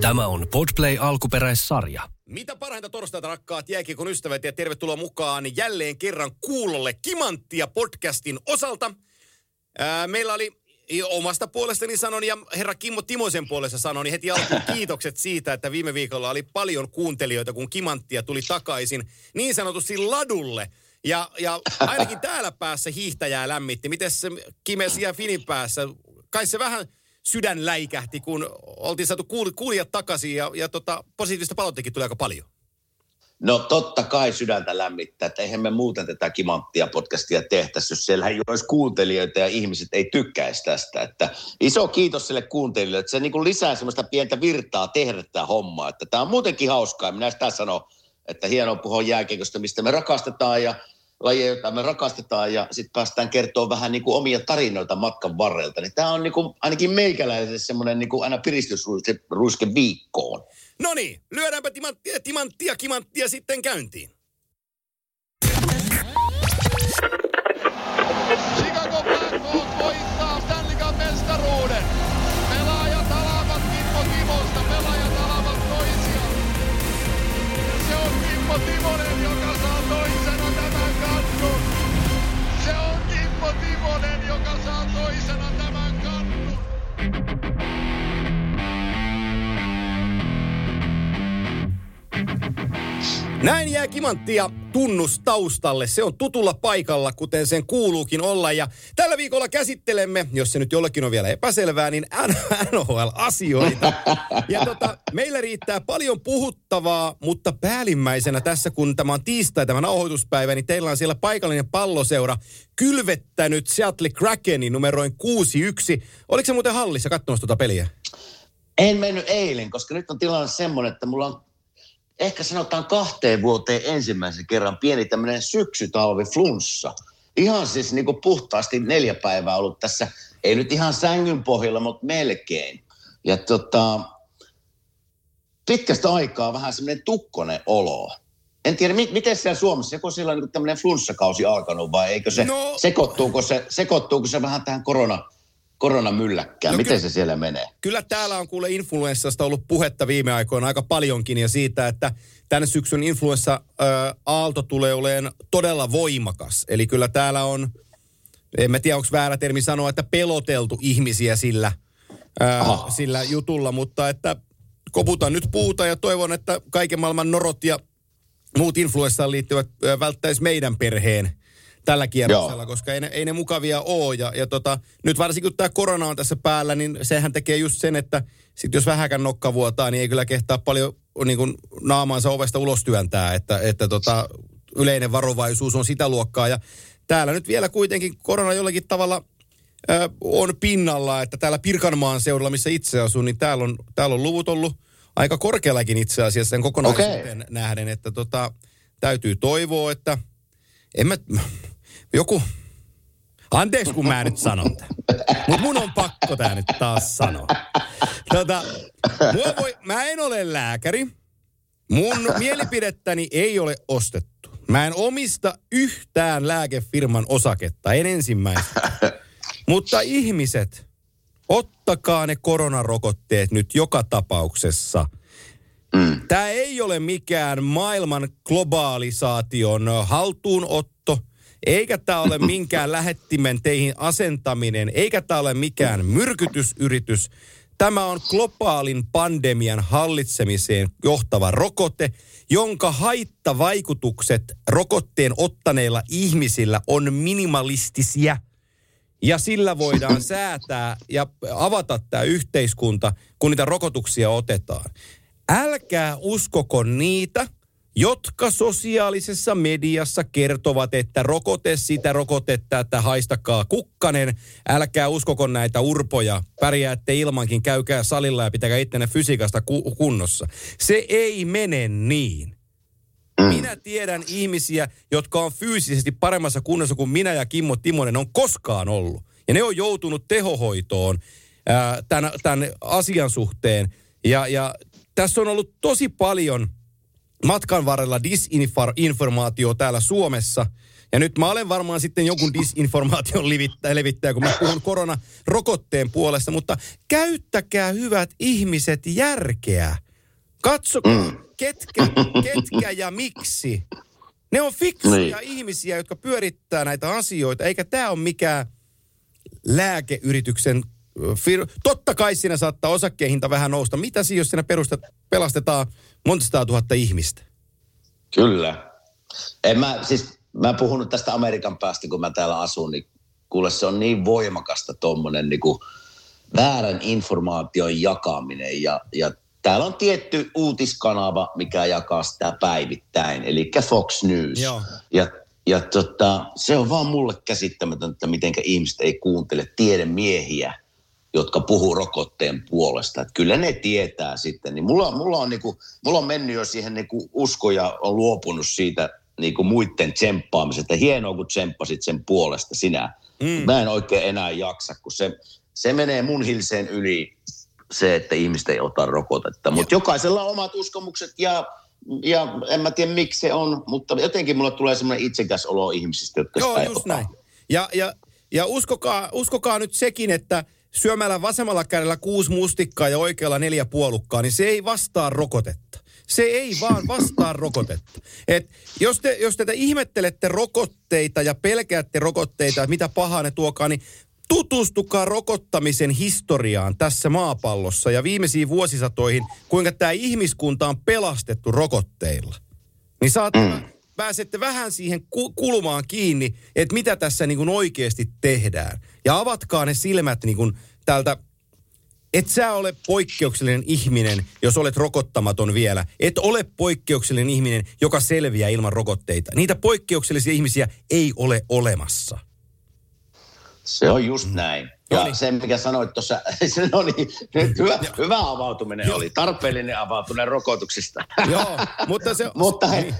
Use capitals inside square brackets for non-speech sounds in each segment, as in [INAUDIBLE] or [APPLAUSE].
Tämä on Podplay alkuperäissarja. Mitä parhainta torstaita rakkaat jääkiekon ystävät ja tervetuloa mukaan jälleen kerran kuulolle Kimanttia podcastin osalta. Ää, meillä oli omasta puolestani sanon ja herra Kimmo Timosen puolesta sanon niin heti alkuun kiitokset siitä, että viime viikolla oli paljon kuuntelijoita, kun Kimanttia tuli takaisin niin sanotusti ladulle. Ja, ja ainakin täällä päässä hiihtäjää lämmitti. Miten se Kimes ja Finin päässä? Kai se vähän sydän läikähti, kun oltiin saatu kuulijat takaisin ja, ja tota, positiivista palauttekin tuli aika paljon. No totta kai sydäntä lämmittää, että eihän me muuten tätä kimanttia podcastia tehtäisi, jos siellä ei olisi kuuntelijoita ja ihmiset ei tykkäisi tästä. Että iso kiitos sille kuuntelijoille, että se niin kuin lisää semmoista pientä virtaa tehdä tämä homma. Että tämä on muutenkin hauskaa. Minä sitä sanon, että hienoa puhua jääkiekosta, mistä me rakastetaan ja lajeja, joita me rakastetaan ja sitten päästään kertoa vähän niin kuin omia tarinoita matkan varrelta. Niin tämä on niin kuin, ainakin meikäläiselle semmoinen niin kuin aina piristysruiske viikkoon. No niin, lyödäänpä timanttia, timanttia, kimanttia sitten käyntiin. Timonen, joka Näin jää kimanttia tunnus taustalle. Se on tutulla paikalla, kuten sen kuuluukin olla. Ja tällä viikolla käsittelemme, jos se nyt jollekin on vielä epäselvää, niin NHL-asioita. Ja tota, meillä riittää paljon puhuttavaa, mutta päällimmäisenä tässä, kun tämä on tiistai, tämä nauhoituspäivä, niin teillä on siellä paikallinen palloseura kylvettänyt Seattle Krakenin numeroin 6-1. Oliko se muuten hallissa katsomassa tuota peliä? En mennyt eilen, koska nyt on tilanne semmoinen, että mulla on ehkä sanotaan kahteen vuoteen ensimmäisen kerran pieni tämmöinen syksytalvi flunssa. Ihan siis niin kuin puhtaasti neljä päivää ollut tässä, ei nyt ihan sängyn pohjalla, mutta melkein. Ja tota, pitkästä aikaa vähän semmoinen tukkonen olo. En tiedä, mi- miten siellä Suomessa, joko siellä on niin tämmöinen flunssakausi alkanut vai eikö se, no. sekoittuuko, se, sekoittuuko se vähän tähän korona, koronamylläkkään? No Miten ky- se siellä menee? Kyllä täällä on kuule influenssasta ollut puhetta viime aikoina aika paljonkin ja siitä, että tänä syksyn influenssa-aalto tulee olemaan todella voimakas. Eli kyllä täällä on, en mä tiedä onko väärä termi sanoa, että peloteltu ihmisiä sillä, ää, sillä jutulla, mutta että koputan nyt puuta ja toivon, että kaiken maailman norot ja muut influenssaan liittyvät välttäisi meidän perheen tällä kierroksella, Joo. koska ei ne, ei ne mukavia ole. Ja, ja tota, nyt varsinkin kun tämä korona on tässä päällä, niin sehän tekee just sen, että sit jos vähäkään nokka vuotaa, niin ei kyllä kehtaa paljon niin kuin naamaansa ovesta ulos työntää, että, että tota, yleinen varovaisuus on sitä luokkaa. Ja täällä nyt vielä kuitenkin korona jollakin tavalla ö, on pinnalla, että täällä Pirkanmaan seudulla, missä itse asun, niin täällä on, täällä on luvut ollut aika korkeallakin itse asiassa sen kokonaisuuteen okay. nähden, että tota, täytyy toivoa, että en mä, joku, anteeksi kun mä nyt sanon tämän, mutta mun on pakko tämä nyt taas sanoa. Tota, voi, mä en ole lääkäri, mun mielipidettäni ei ole ostettu. Mä en omista yhtään lääkefirman osaketta, en ensimmäistä. Mutta ihmiset, ottakaa ne koronarokotteet nyt joka tapauksessa. Mm. Tämä ei ole mikään maailman globalisaation haltuunotto, eikä tämä ole [LAUGHS] minkään lähettimen teihin asentaminen, eikä tämä ole mikään myrkytysyritys. Tämä on globaalin pandemian hallitsemiseen johtava rokote, jonka haittavaikutukset rokotteen ottaneilla ihmisillä on minimalistisia – ja sillä voidaan [LAUGHS] säätää ja avata tämä yhteiskunta, kun niitä rokotuksia otetaan. Älkää uskoko niitä, jotka sosiaalisessa mediassa kertovat, että rokote sitä, rokote tätä, haistakaa kukkanen. Älkää uskoko näitä urpoja, pärjäätte ilmankin, käykää salilla ja pitäkää ittenne fysiikasta ku- kunnossa. Se ei mene niin. Mm. Minä tiedän ihmisiä, jotka on fyysisesti paremmassa kunnossa kuin minä ja Kimmo Timonen on koskaan ollut. Ja ne on joutunut tehohoitoon ää, tämän, tämän asian suhteen. Ja, ja tässä on ollut tosi paljon matkan varrella disinformaatio täällä Suomessa. Ja nyt mä olen varmaan sitten jonkun disinformaation levittäjä, levittäjä kun mä puhun koronarokotteen puolesta, mutta käyttäkää hyvät ihmiset järkeä. Katsokaa, mm. ketkä, ketkä ja miksi. Ne on fiksuja niin. ihmisiä, jotka pyörittää näitä asioita, eikä tämä ole mikään lääkeyrityksen fir- Totta kai siinä saattaa osakkeen vähän nousta. Mitä siinä, jos siinä perustet, pelastetaan monta tuhatta ihmistä? Kyllä. En mä, siis, mä puhunut tästä Amerikan päästä, kun mä täällä asun, niin kuule se on niin voimakasta tuommoinen niin väärän informaation jakaminen ja, ja Täällä on tietty uutiskanava, mikä jakaa sitä päivittäin, eli Fox News. Joo. Ja, ja tota, se on vaan mulle käsittämätöntä, miten ihmiset ei kuuntele tiedemiehiä, jotka puhuu rokotteen puolesta. Että kyllä ne tietää sitten. Niin mulla, mulla, on niinku, mulla on mennyt jo siihen niinku usko ja on luopunut siitä niinku muiden tsemppaamisesta. Hienoa, kun tsemppasit sen puolesta sinä. Mm. Mä en oikein enää jaksa, kun se, se menee mun hilseen yli se, että ihmiset ei ota rokotetta. Mutta jokaisella on omat uskomukset ja, ja en mä tiedä miksi se on, mutta jotenkin mulle tulee semmoinen itsekäs olo ihmisistä, jotka Joo, sitä just näin. Ja, ja, ja uskokaa, uskokaa nyt sekin, että syömällä vasemmalla kädellä kuusi mustikkaa ja oikealla neljä puolukkaa, niin se ei vastaa rokotetta. Se ei vaan vastaa rokotetta. Et jos, te, jos te ihmettelette rokotteita ja pelkäätte rokotteita, mitä pahaa ne tuokaa, niin tutustukaa rokottamisen historiaan tässä maapallossa ja viimeisiin vuosisatoihin, kuinka tämä ihmiskunta on pelastettu rokotteilla. Niin saatte, mm. Pääsette vähän siihen ku- kulmaan kiinni, että mitä tässä niin kuin oikeasti tehdään. Ja avatkaa ne silmät niin kuin tältä et sä ole poikkeuksellinen ihminen, jos olet rokottamaton vielä. Et ole poikkeuksellinen ihminen, joka selviää ilman rokotteita. Niitä poikkeuksellisia ihmisiä ei ole olemassa. Se on just näin. Ja no niin. se, mikä sanoit tuossa, [LAUGHS] se oli hyvä, hyvä avautuminen Joo. oli, tarpeellinen avautuminen rokotuksista. Joo, mutta se... [LAUGHS] mutta he, niin.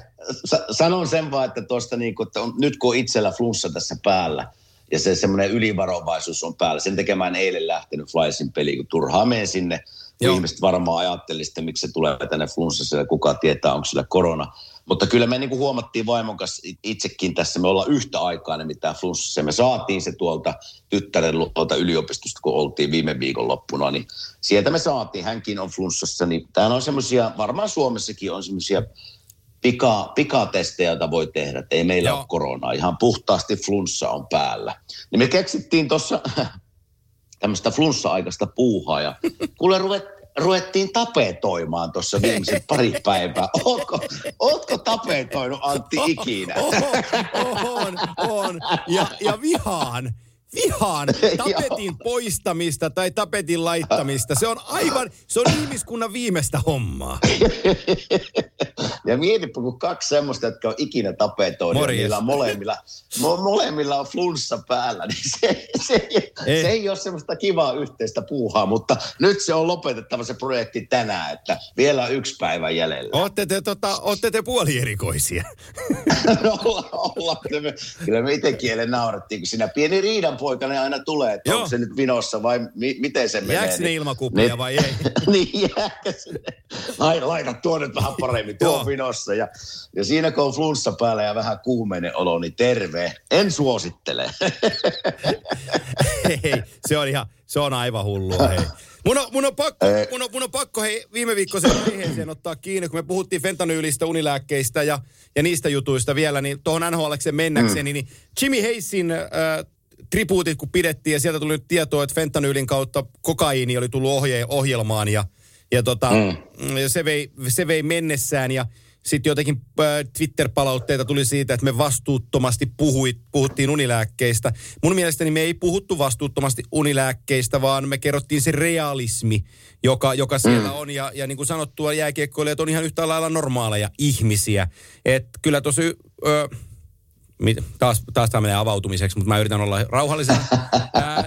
sanon sen vaan, että tuosta niin kuin, että on, nyt kun on itsellä flunssa tässä päällä, ja se semmoinen ylivarovaisuus on päällä. Sen tekemään eilen lähtenyt Flyersin peliin, kun turhaa menen sinne. Joo. Ihmiset varmaan ajatteli sitten, miksi se tulee tänne flunssassa ja kuka tietää, onko sillä korona. Mutta kyllä me niin kuin huomattiin vaimokas itsekin tässä, me ollaan yhtä aikaa nimittäin flunssassa. Me saatiin se tuolta tyttären tuolta yliopistosta, kun oltiin viime viikon loppuna, niin sieltä me saatiin, hänkin on flunssassa. Niin tämä on semmoisia, varmaan Suomessakin on semmoisia pika, pikatestejä, joita voi tehdä, että ei meillä Joo. ole koronaa. Ihan puhtaasti flunssa on päällä. Niin me keksittiin tuossa [LAUGHS] tämmöistä flunssa-aikaista puuhaa ja kuule ruvet, ruvettiin tapetoimaan tuossa viimeiset pari [LAUGHS] päivää. Ootko, ootko tapetoinut Antti [LAUGHS] ikinä? On, on, on. Ja, ja vihaan vihaan [LAUGHS] tapetin poistamista tai tapetin laittamista. Se on aivan, se on ihmiskunnan viimeistä hommaa. [LAUGHS] ja mietipä, kun kaksi semmoista, jotka on ikinä tapetoinut, niillä molemmilla, mo, molemmilla on flunssa päällä, niin se, se, ei. se ei ole semmoista kivaa yhteistä puuhaa, mutta nyt se on lopetettava se projekti tänään, että vielä on yksi päivä jäljellä. Ootte te, tota, ootte te puolierikoisia. [LAUGHS] no olla, olla. Kyllä me, kyllä me itse kielen naurettiin, kun siinä pieni riidan ne aina tulee, että Joo. onko se nyt vinossa vai mi- miten se menee. Jääkö sinne ilmakuplia niin, vai ei? [LAUGHS] niin jääkö sinne. Laita, laita tuo nyt vähän paremmin, tuo on vinossa. Ja, ja siinä kun on flunssa päällä ja vähän kuumeinen olo, niin terve. En suosittele. [LAUGHS] hei, se on ihan, se on aivan hullua hei. [LAUGHS] Mun on, mun on pakko, mun on, mun on pakko hei, viime viikkoisen aiheeseen ottaa kiinni, kun me puhuttiin fentanyylistä, unilääkkeistä ja, ja niistä jutuista vielä, niin tuohon nhl mennäkseni, mm. niin Jimmy Haysin äh, tribuutit kun pidettiin ja sieltä tuli nyt tietoa, että fentanyylin kautta kokaiini oli tullut ohje, ohjelmaan ja, ja tota, mm. se, vei, se vei mennessään ja sitten jotenkin äh, Twitter-palautteita tuli siitä, että me vastuuttomasti puhuit, puhuttiin unilääkkeistä. Mun mielestäni me ei puhuttu vastuuttomasti unilääkkeistä, vaan me kerrottiin se realismi, joka, joka siellä mm. on. Ja, ja niin kuin sanottua, jääkiekkoilijat on ihan yhtä lailla normaaleja ihmisiä. Että kyllä tosi... Ö, taas, taas tämä menee avautumiseksi, mutta mä yritän olla rauhallisen. [LAUGHS] Ää,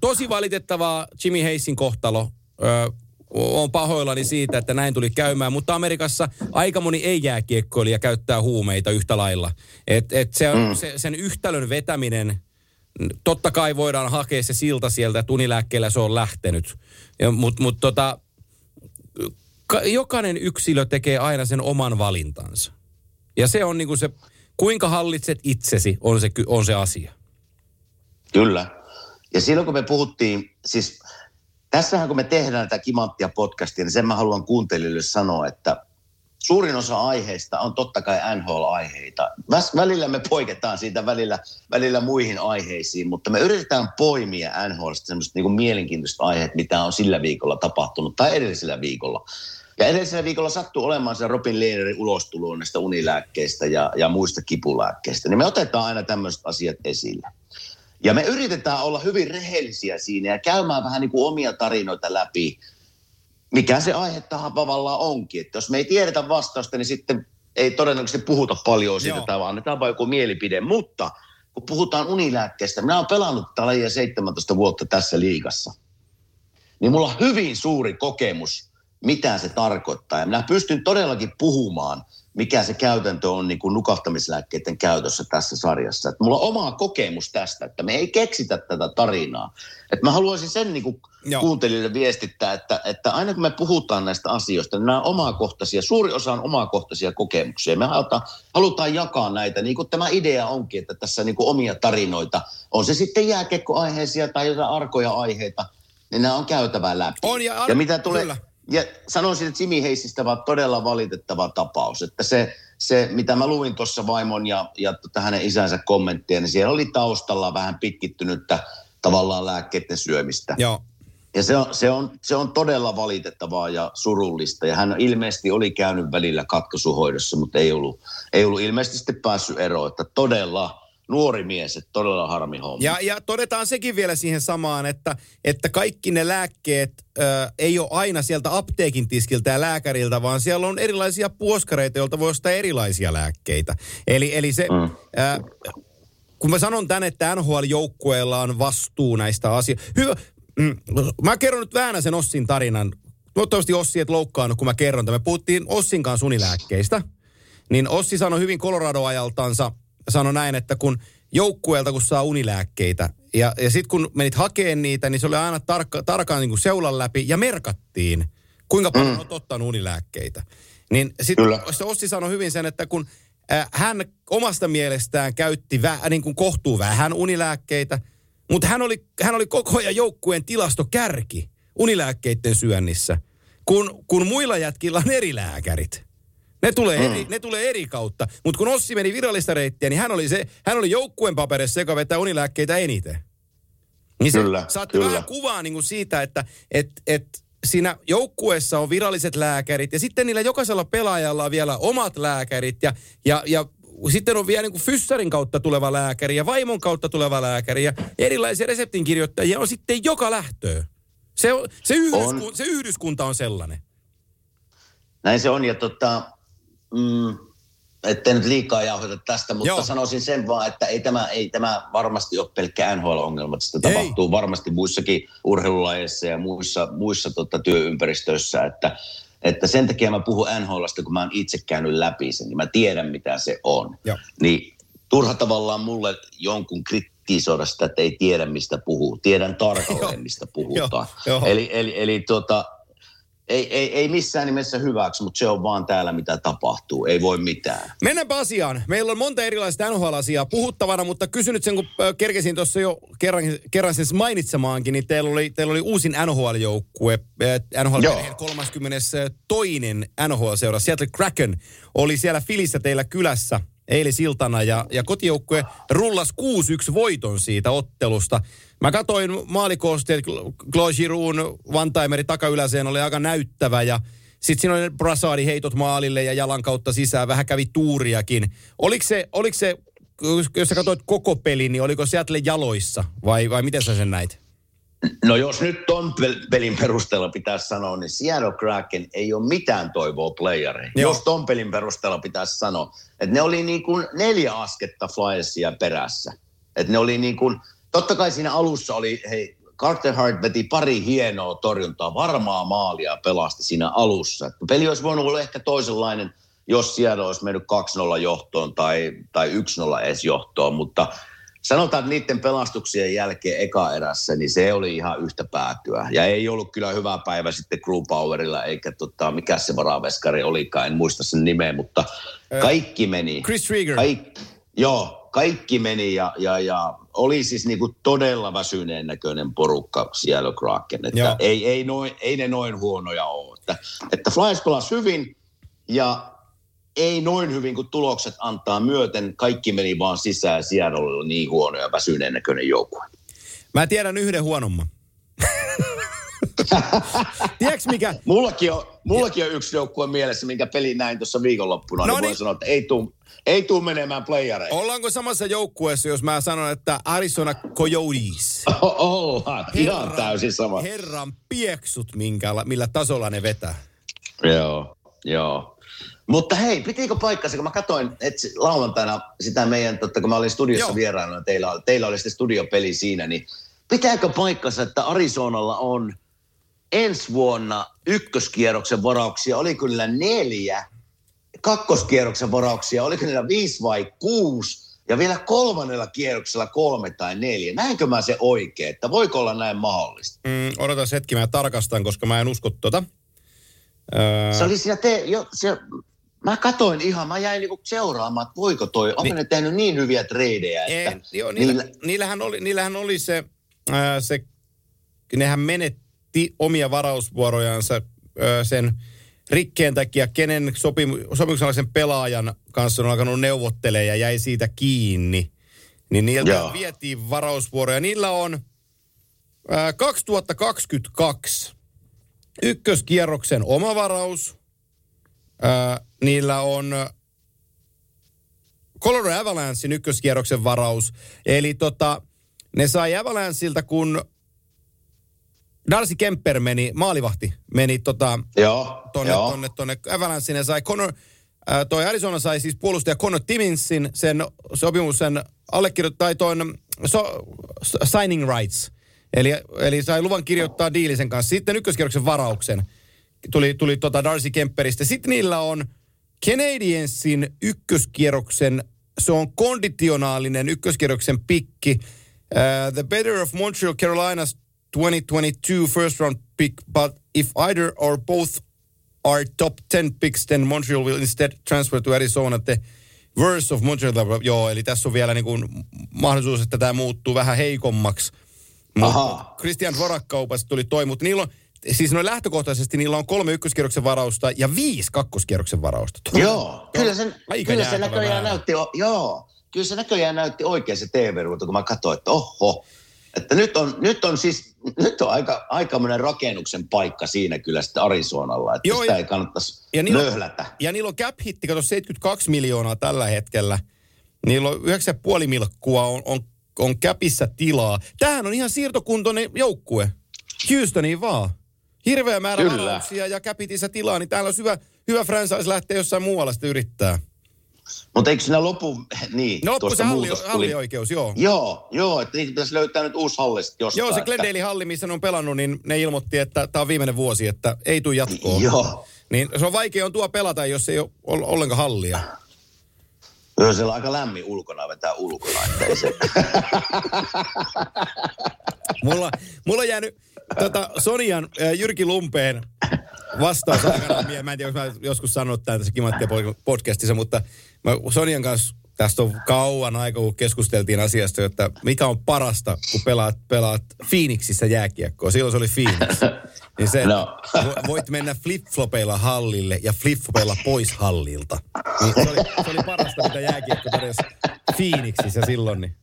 tosi valitettavaa Jimmy Heisin kohtalo. Ää, on pahoillani siitä, että näin tuli käymään, mutta Amerikassa aika moni ei-jääkiekkoilija käyttää huumeita yhtä lailla. Et, et se, mm. se, sen yhtälön vetäminen, totta kai voidaan hakea se silta sieltä, että unilääkkeellä se on lähtenyt. Mutta mut tota, jokainen yksilö tekee aina sen oman valintansa. Ja se on niinku se kuinka hallitset itsesi on se, on se asia. Kyllä. Ja silloin kun me puhuttiin, siis tässähän kun me tehdään tätä Kimanttia podcastia, niin sen mä haluan kuuntelijoille sanoa, että suurin osa aiheista on totta kai NHL-aiheita. Välillä me poiketaan siitä välillä, välillä muihin aiheisiin, mutta me yritetään poimia NHLista semmoista niin mielenkiintoista aiheet, mitä on sillä viikolla tapahtunut tai edellisellä viikolla. Ja edellisellä viikolla sattuu olemaan se Robin Lehnerin ulostulo näistä unilääkkeistä ja, ja muista kipulääkkeistä. Niin me otetaan aina tämmöiset asiat esille. Ja me yritetään olla hyvin rehellisiä siinä ja käymään vähän niin kuin omia tarinoita läpi, mikä se aihe tavallaan onkin. Että jos me ei tiedetä vastausta, niin sitten ei todennäköisesti puhuta paljon siitä, Joo. tai vaan annetaan vain joku mielipide. Mutta kun puhutaan unilääkkeestä, minä olen pelannut tätä lajia 17 vuotta tässä liigassa, niin mulla on hyvin suuri kokemus, mitä se tarkoittaa. Ja minä pystyn todellakin puhumaan, mikä se käytäntö on niin kuin nukahtamislääkkeiden käytössä tässä sarjassa. Että mulla on oma kokemus tästä, että me ei keksitä tätä tarinaa. Että mä haluaisin sen niin kuin Joo. kuuntelijoille viestittää, että, että aina kun me puhutaan näistä asioista, niin nämä on omakohtaisia, suuri osa on omakohtaisia kokemuksia. Me halutaan, halutaan jakaa näitä, niin kuin tämä idea onkin, että tässä niin kuin omia tarinoita, on se sitten jääkekkoaiheisia tai jotain arkoja aiheita, niin nämä on käytävä läpi. On, ja ar- ja mitä tulee, kyllä. Ja sanoisin, että Jimmy Heisistä vaan todella valitettava tapaus. Että se, se mitä mä luin tuossa vaimon ja, ja tota hänen isänsä kommenttia, niin siellä oli taustalla vähän pitkittynyttä tavallaan lääkkeiden syömistä. Joo. Ja se on, se, on, se on todella valitettavaa ja surullista. Ja hän ilmeisesti oli käynyt välillä katkaisuhoidossa, mutta ei ollut, ei ollut ilmeisesti sitten päässyt eroon. Että todella nuori mies, että todella harmi homma. Ja, ja todetaan sekin vielä siihen samaan, että, että kaikki ne lääkkeet ö, ei ole aina sieltä apteekin tiskiltä ja lääkäriltä, vaan siellä on erilaisia puoskareita, joilta voi ostaa erilaisia lääkkeitä. Eli, eli se, Mm. ö, kun mä sanon tänne, että NHL-joukkueella on vastuu näistä asioista. Hyvä, mm, mä kerron nyt vähän sen Ossin tarinan. Toivottavasti Ossi et loukkaannut, kun mä kerron tämän. Me puhuttiin Ossin kanssa unilääkkeistä. Niin Ossi sanoi hyvin Colorado-ajaltansa, sanoi näin, että kun joukkueelta kun saa unilääkkeitä, ja, ja sitten kun menit hakeen niitä, niin se oli aina tarkka, tarkkaan niin kuin seulan läpi, ja merkattiin, kuinka paljon mm. olet ottanut unilääkkeitä. Niin sitten. Ossi sanoi hyvin sen, että kun äh, hän omasta mielestään käytti vä, niin kuin kohtuu vähän unilääkkeitä, mutta hän oli, hän oli koko ajan joukkueen tilastokärki unilääkkeiden syönnissä, kun, kun muilla jätkillä on eri lääkärit. Ne tulee, Mm. eri, ne tulee eri kautta. Mutta kun Ossi meni virallista reittiä, niin hän oli, se, hän oli joukkueen paperissa, joka vetää unilääkkeitä eniten. Niin se, Kyllä, saatte kyllä. vähän kuvaa niin kuin siitä, että et, et siinä joukkueessa on viralliset lääkärit ja sitten niillä jokaisella pelaajalla on vielä omat lääkärit ja, ja, ja sitten on vielä niin kuin fyssarin kautta tuleva lääkäri ja vaimon kautta tuleva lääkäri ja erilaisia reseptinkirjoittajia on sitten joka lähtöön. Se, on, se, yhdysku, On. se yhdyskunta on sellainen. Näin se on ja tota, mm, ettei nyt liikaa jauhota tästä, mutta Joo. Joo. sanoisin sen vaan, että ei tämä, ei tämä varmasti ole pelkkä NHL-ongelma. Sitä Ei. tapahtuu varmasti muissakin urheilulajeissa ja muissa, muissa tota, työympäristöissä, että, että sen takia mä puhun NHLasta, kun mä oon itse käynyt läpi sen, niin mä tiedän mitä se on. Joo. Niin turha tavallaan mulle jonkun kritisoida sitä, että ei tiedä mistä puhuu. Tiedän Joo. tarkalleen, mistä puhutaan. Joo. Eli, eli, eli tuota, ei, ei, ei missään nimessä hyväksi, mutta se on vaan täällä, mitä tapahtuu. Ei voi mitään. Mennäänpä asiaan. Meillä on monta erilaista NHL-asiaa puhuttavana, mutta kysyn nyt sen, kun kerkesin tuossa jo kerran, kerran sen mainitsemaankin, niin teillä oli, teillä oli uusin NHL-joukkue, NHL Joo. 32. NHL-seura, Seattle Kraken, oli siellä Filissä teillä kylässä eilisiltana ja, ja kotijoukkue rullas 6-1 voiton siitä ottelusta. Mä katsoin maalikoosteet, Giroux, one-timeri takayläseen oli aika näyttävä ja sitten siinä oli Brassadi heitot maalille ja jalan kautta sisään, vähän kävi tuuriakin. Oliko se, oliko se jos sä katsoit koko pelin, niin oliko Seattle jaloissa vai, vai miten sä sen näit? No jos nyt ton pel- pelin perusteella pitäisi sanoa, niin Seattle Kraken ei ole mitään toivoa playereihin. Jos ton pelin perusteella pitäisi sanoa, että ne oli niin kuin neljä asketta Flyersia perässä. Että ne oli niin kuin, totta kai siinä alussa oli, hei, Carter Hart veti pari hienoa torjuntaa, varmaa maalia pelasti siinä alussa. Että peli olisi voinut olla ehkä toisenlainen, jos Seattle olisi mennyt 2-0 johtoon tai, tai 1-0 edes johtoon, mutta sanotaan, että niiden pelastuksien jälkeen eka erässä, niin se oli ihan yhtä päätyä. Ja ei ollut kyllä hyvä päivä sitten Powerilla, eikä tota, mikä se varaveskari olikaan, en muista sen nimeä, mutta kaikki meni. Chris Rieger. Kaik, joo, kaikki meni ja, ja, ja oli siis niinku todella väsyneen näköinen porukka siellä Kraken. Että ei, ei, noin, ei ne noin huonoja ole. Että, että Flyers pelasi hyvin ja ei noin hyvin kuin tulokset antaa myöten. Kaikki meni vaan sisään. Siellä oli niin huono ja väsyneen näköinen joukkue. Mä tiedän yhden huonomman. [LAUGHS] Tiedätkö mikä? Mullakin on, mullakin on yksi joukkue mielessä, minkä peli näin tuossa viikonloppuna. No niin, niin sanoa, että ei tuu, ei tuu menemään playareihin. Ollaanko samassa joukkueessa, jos mä sanon, että Arizona Coyotes? Ollaan, ihan täysin sama. Herran pieksut, minkä, millä tasolla ne vetää. Joo, joo. Mutta hei, pitikö paikkansa, kun mä katsoin että lauantaina sitä meidän, totta kun mä olin studiossa Joo. vieraana, teillä, teillä oli sitten studiopeli siinä, niin pitääkö paikkansa, että Arizonalla on ensi vuonna ykköskierroksen varauksia, oli kyllä neljä, kakkoskierroksen varauksia, oliko niillä viisi vai kuusi, ja vielä kolmannella kierroksella kolme tai neljä. Näinkö mä se oikein, että voiko olla näin mahdollista? Mm, odotas hetki, mä tarkastan, koska mä en usko tuota. Öö... Se oli siinä te, jo, se, mä katoin ihan, mä jäin niinku seuraamaan, että voiko toi, onko niin, ne tehnyt niin hyviä treidejä, että... En, joo, niillä, niillä, niillähän, oli, niillähän oli se, ää, se, nehän menetti omia varausvuorojansa ää, sen rikkeen takia, kenen sopim, sopimuksellisen pelaajan kanssa on alkanut neuvottelemaan ja jäi siitä kiinni. Niin niiltä Joo. vietiin varausvuoroja. Niillä on ää, 2022 ykköskierroksen omavaraus. Ää, niillä on Colorado Avalanchein ykköskierroksen varaus. Eli tota, ne sai Avalancheilta, kun Darcy Kemper meni, maalivahti, meni tota, joo, tonne, joo. tonne, tonne ja sai Connor, ää, toi Arizona sai siis puolustaja Connor Timminsin sen sopimuksen allekirjoittaa toin so, signing rights. Eli, eli sai luvan kirjoittaa diilisen kanssa. Sitten ykköskierroksen varauksen tuli, tuli tota Darcy Kemperistä. Sitten niillä on Canadiensin ykköskierroksen, se on konditionaalinen ykköskierroksen pikki. Uh, the better of Montreal Carolinas 2022 first round pick, but if either or both are top 10 picks, then Montreal will instead transfer to Arizona. The verse of Montreal, joo, eli tässä on vielä niin kuin mahdollisuus, että tämä muuttuu vähän heikommaksi. Mutta Christian Vorakkaupasta tuli toi, mutta niillä on, siis noin lähtökohtaisesti niillä on kolme ykköskierroksen varausta ja viisi kakkoskierroksen varausta. Tuo, joo, kyllä, sen, kyllä se näköjään määrä. näytti, joo, kyllä se näköjään näytti oikein se TV-ruutu, kun mä katsoin, että oho, että nyt on, nyt on siis, nyt on aika, aika rakennuksen paikka siinä kyllä sitten Arizonalla, että Joo, sitä ja, ei kannattaisi ja niillä. Ja niillä on cap hitti, kato 72 miljoonaa tällä hetkellä. Niillä on 9,5 milkkua on, on, on käpissä tilaa. Tämähän on ihan siirtokuntoinen joukkue. Houstoniin vaan. Hirveä määrä varauksia ja käpitissä tilaa, niin täällä on hyvä, hyvä franchise lähteä jossain muualla sitten yrittää. Mutta eikö siinä lopu, [LAUGHS] niin, no, loppu se halli, hallioikeus, joo. Joo, joo, että niitä pitäisi löytää nyt uusi halli jostain. Joo, se Glendale halli, missä ne on pelannut, niin ne ilmoitti, että tämä on viimeinen vuosi, että ei tule jatkoon. Joo. Niin se on vaikea on tuo pelata, jos ei ole ollenkaan hallia. Joo, siellä on aika lämmin ulkona vetää ulkona, että ei se... [LAUGHS] mulla, mulla on jäänyt tota, Sonian äh, Jyrki Lumpeen vastaus aikanaan. Mä en tiedä, jos mä joskus sanonut tämän tässä Kimanttia podcastissa, mutta mä Sonian kanssa tästä on kauan aika, kun keskusteltiin asiasta, että mikä on parasta, kun pelaat, pelaat Phoenixissä jääkiekkoa. Silloin se oli Phoenix. [LAUGHS] Niin se, no. voit mennä flip-flopeilla hallille ja flip-flopeilla pois hallilta. Niin se, oli, se oli parasta, mitä jääkiekko todella Phoenixissä silloin. Niin.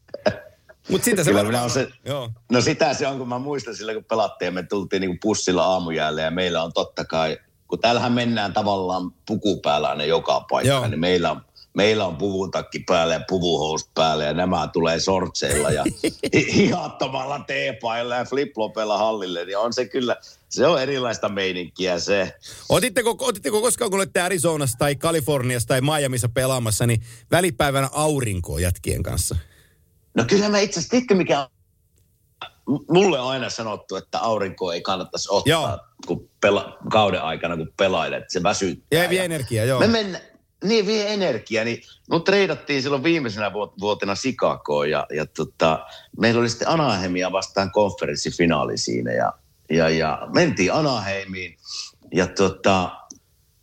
Mut sitä se, varmaan, se joo. No sitä se on, kun mä muistan silloin, kun pelattiin ja me tultiin niinku pussilla aamujäälle ja meillä on totta kai, kun täällähän mennään tavallaan puku päällä aina joka paikka, niin meillä on meillä on puvuntakki päällä ja puvuhousut päällä ja nämä tulee sortseilla ja [LAUGHS] hihattomalla teepailla ja fliplopeilla hallille, niin on se kyllä, se on erilaista meininkiä se. Otitteko, otitteko koskaan, kun olette Arizonassa tai Kaliforniassa tai Miamiissa pelaamassa, niin välipäivänä aurinkoa jätkien kanssa? No kyllä mä itse asiassa, mikä mulle on aina sanottu, että aurinko ei kannattaisi ottaa, joo. kun pela, kauden aikana, kun pelailet, se väsyttää. Ja ei energiaa, joo. Me, mennä, niin vie energiaa. Niin mut treidattiin silloin viimeisenä vuotena Sikakoon ja, ja tota, meillä oli sitten Anaheimia vastaan konferenssifinaali siinä ja, ja, ja mentiin Anaheimiin ja tota,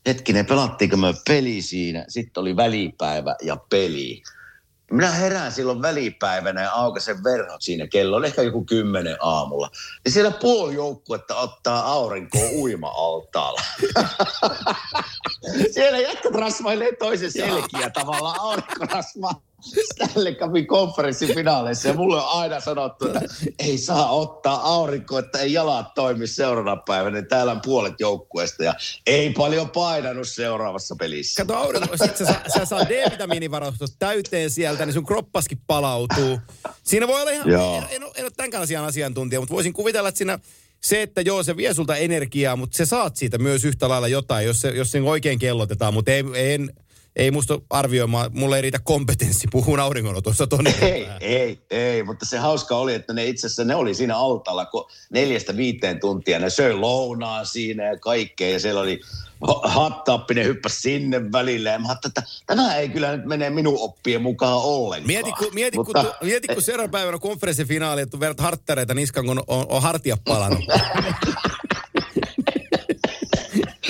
hetkinen, pelattiinko me peli siinä, sitten oli välipäivä ja peli. Minä herään silloin välipäivänä ja aukasen verhot siinä. Kello on ehkä joku kymmenen aamulla. Ja siellä puoli joukkuetta ottaa aurinkoa uima-altaalla. [LAUGHS] siellä jätkät rasvailee toisen selkiä tavallaan aurinkorasvaa. Stanley Cupin konferenssifinaaleissa ja mulle on aina sanottu, että ei saa ottaa aurinko, että ei jalat toimi seuraavana päivänä. Täällä on puolet joukkueesta ja ei paljon painanut seuraavassa pelissä. Kato aurinko, sit sä, saa, sä saa D-vitamiinivarustus täyteen sieltä, niin sun kroppaskin palautuu. Siinä voi olla ihan, en, en, en, en ole tämän asian asiantuntija, mutta voisin kuvitella, että siinä se, että joo, se vie sulta energiaa, mutta se saat siitä myös yhtä lailla jotain, jos se, jos se oikein kellotetaan, mutta ei, en, ei musta arvioimaan, mulle ei riitä kompetenssi puhua auringonotossa tonne. Ei, ei, ei, mutta se hauska oli, että ne itse asiassa ne oli siinä altalla neljästä viiteen tuntia. Ne söi lounaa siinä ja kaikkea ja siellä oli hattappi, ne hyppäsi sinne välille. Ja mä että tämä ei kyllä nyt mene minun oppien mukaan ollenkaan. Mieti, kun, mieti, Mutta, kun, mieti, kun seuraavan päivänä konferenssifinaali, että verrat harttareita niskan, kun on, on hartia palannut. [LAUGHS]